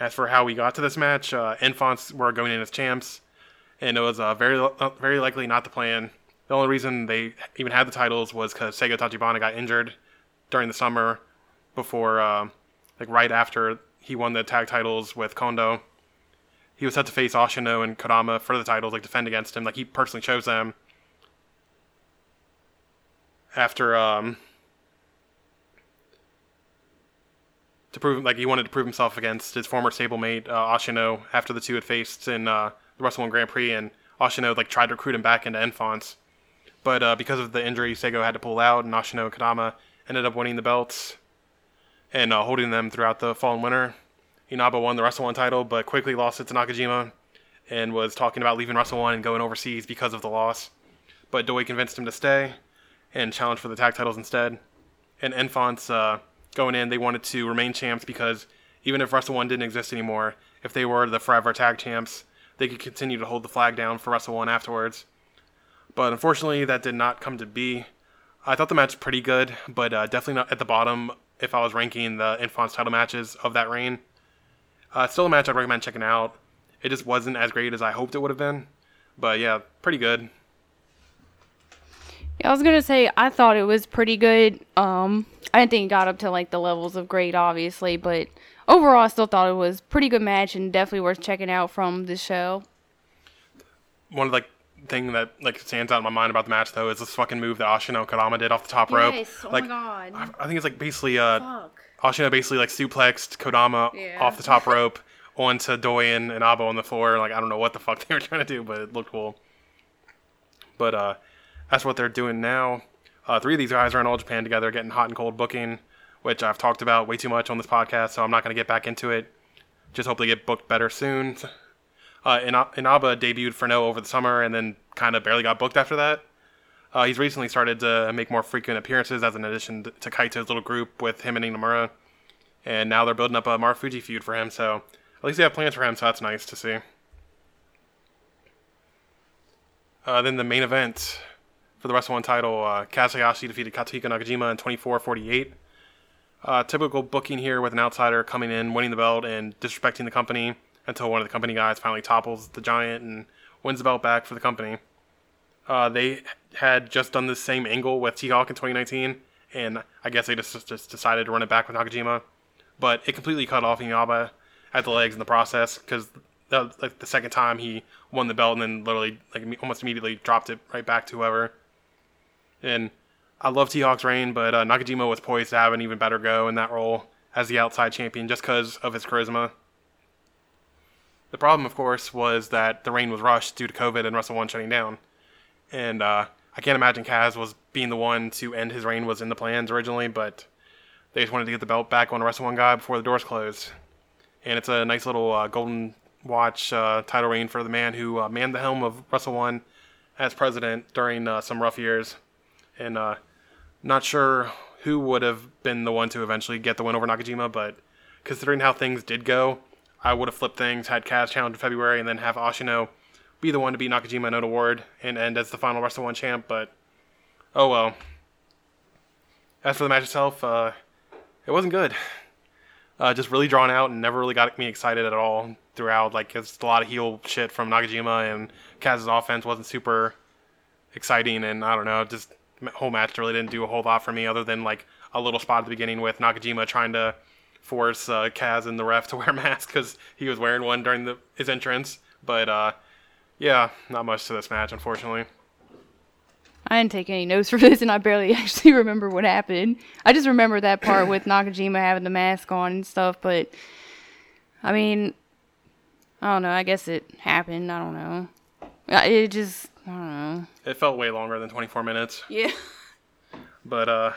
As for how we got to this match, uh, Enfants were going in as champs, and it was uh, very uh, very likely not the plan. The only reason they even had the titles was because Seigo Tachibana got injured during the summer before, uh, like right after he won the tag titles with Kondo. He was set to face Ashino and Kodama for the titles, like defend against him. Like he personally chose them. After um, to prove like he wanted to prove himself against his former stablemate uh, Ashino after the two had faced in uh, the Wrestle One Grand Prix, and Ashino like tried to recruit him back into Enfants, but uh, because of the injury, Seigo had to pull out, and Ashino and Kodama ended up winning the belts and uh, holding them throughout the fall and winter. Inaba won the Wrestle One title, but quickly lost it to Nakajima, and was talking about leaving Wrestle One and going overseas because of the loss. But Doi convinced him to stay and challenge for the tag titles instead. And Enfants uh, going in, they wanted to remain champs because even if Wrestle One didn't exist anymore, if they were the forever tag champs, they could continue to hold the flag down for Wrestle One afterwards. But unfortunately, that did not come to be. I thought the match pretty good, but uh, definitely not at the bottom if I was ranking the Enfants title matches of that reign. Uh, still a match I'd recommend checking out. It just wasn't as great as I hoped it would have been. But yeah, pretty good. Yeah, I was gonna say I thought it was pretty good. Um, I didn't think it got up to like the levels of great, obviously, but overall, I still thought it was pretty good match and definitely worth checking out from the show. One of like thing that like stands out in my mind about the match though is this fucking move that Ashino Kodama did off the top rope. Yes, oh my God. I, I think it's like basically uh Fuck. Ashino basically like suplexed Kodama Yeah. off the top rope onto Doyen and Abo on the floor. Like I don't know what the fuck they were trying to do, but it looked cool. But uh, that's what they're doing now. Uh, three of these guys are in All Japan together, getting hot and cold booking, which I've talked about way too much on this podcast, so I'm not going to get back into it. Just hope they get booked better soon. Uh, Ina- Inaba debuted for Noah over the summer and then kind of barely got booked after that. Uh, he's recently started to make more frequent appearances as an addition to, to Kaito's little group with him and Inamura. And now they're building up a Marufuji feud for him, so at least they have plans for him, so that's nice to see. Uh, then the main event for the Wrestle One title, uh, Kaz Hayashi defeated Katsuhiko Nakajima in 24-48. Uh, typical booking here with an outsider coming in, winning the belt, and disrespecting the company until one of the company guys finally topples the giant and wins the belt back for the company. Uh, they had just done the same angle with T-Hawk in 2019, and I guess they just just decided to run it back with Nakajima, but it completely cut off Inaba at the legs in the process because that was, like the second time he won the belt and then literally like almost immediately dropped it right back to whoever. And I love T-Hawk's reign, but uh, Nakajima was poised to have an even better go in that role as the outside champion just because of his charisma. The problem, of course, was that the reign was rushed due to COVID and Wrestle One shutting down. And uh, I can't imagine Kaz was being the one to end his reign was in the plans originally, but they just wanted to get the belt back on Wrestle One guy before the doors closed. And it's a nice little uh, golden watch uh, title reign for the man who uh, manned the helm of Wrestle One as president during uh, some rough years. And uh, not sure who would have been the one to eventually get the win over Nakajima, but considering how things did go, I would have flipped things, had Kaz challenge in February, and then have Ashino be the one to beat Nakajima in an award and end as the final Wrestle One champ. But oh well. As for the match itself, uh, it wasn't good. Uh, just really drawn out and never really got me excited at all throughout. Like it's a lot of heel shit from Nakajima and Kaz's offense wasn't super exciting, and I don't know, just whole match really didn't do a whole lot for me other than like a little spot at the beginning with Nakajima trying to force uh, Kaz and the ref to wear a mask because he was wearing one during the, his entrance. But uh, yeah, not much to this match, unfortunately. I didn't take any notes for this, and I barely actually remember what happened. I just remember that part with Nakajima having the mask on and stuff. But I mean, I don't know. I guess it happened. I don't know. It just, I don't know. It felt way longer than 24 minutes. Yeah. But uh,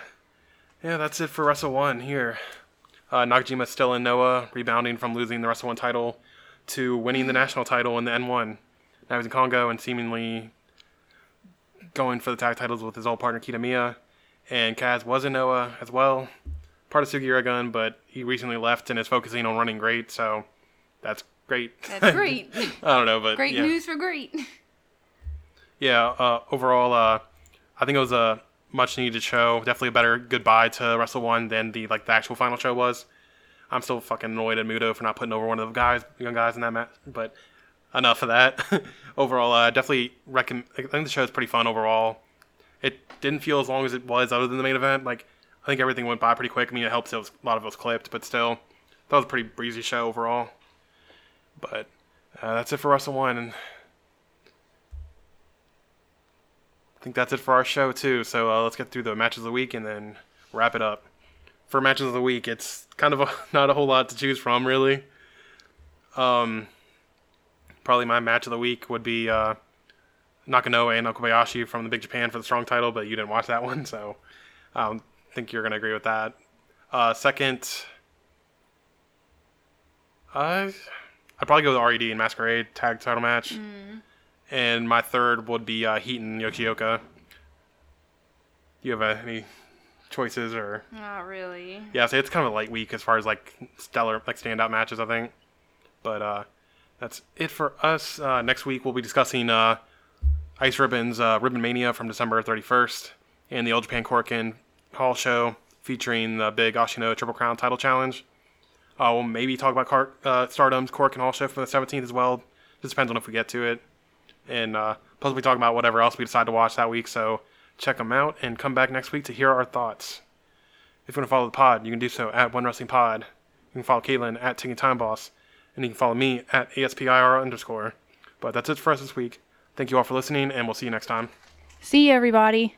yeah, that's it for Wrestle One here. Uh, Nakajima still in Noah, rebounding from losing the Wrestle One title to winning the national title in the N1. Now he's in Kongo and seemingly going for the tag titles with his old partner Kitamiya. And Kaz was in Noah as well, part of Sugiura Gun, but he recently left and is focusing on running GLEAT, so that's great. That's great. I don't know, but great yeah. news for great. yeah, uh, overall, uh, I think it was a much needed show. Definitely a better goodbye to Wrestle One than the like the actual final show was. I'm still fucking annoyed at Muto for not putting over one of the guys, young guys in that match. But enough of that. overall, uh, definitely recommend. I think the show is pretty fun overall. It didn't feel as long as it was other than the main event. Like I think everything went by pretty quick. I mean, it helps. It was a lot of it was clipped, but still, that was a pretty breezy show overall. But uh, that's it for Wrestle One, and I think that's it for our show too. So uh, let's get through the matches of the week and then wrap it up. For matches of the week, it's kind of a, not a whole lot to choose from, really. Um, probably my match of the week would be uh, Nakanoue and Okabayashi from the Big Japan for the strong title, but you didn't watch that one, so I don't think you're gonna agree with that. Uh, second, I I'd probably go with RED and Masquerade tag title match. And my third would be uh, Heat and Yoshioka. Do you have uh, any choices or Not really. yeah, so it's kind of a light week as far as like stellar like standout matches, I think. But uh, that's it for us. Uh, next week we'll be discussing uh, Ice Ribbons uh, Ribbon Mania from December 31st and the All Japan Korakuen Hall show featuring the big Ashino Triple Crown title challenge. Uh, we'll maybe talk about Car- uh, Stardom's Korakuen Hall show for the 17th as well. Just depends on if we get to it. And uh, talk about whatever else we decide to watch that week. So check them out and come back next week to hear our thoughts. If you want to follow the pod, you can do so at One Wrestling Pod. You can follow Caitlin at Ticking Time Boss, and you can follow me at ASPIR underscore. But that's it for us this week. Thank you all for listening, and we'll see you next time. See you, everybody.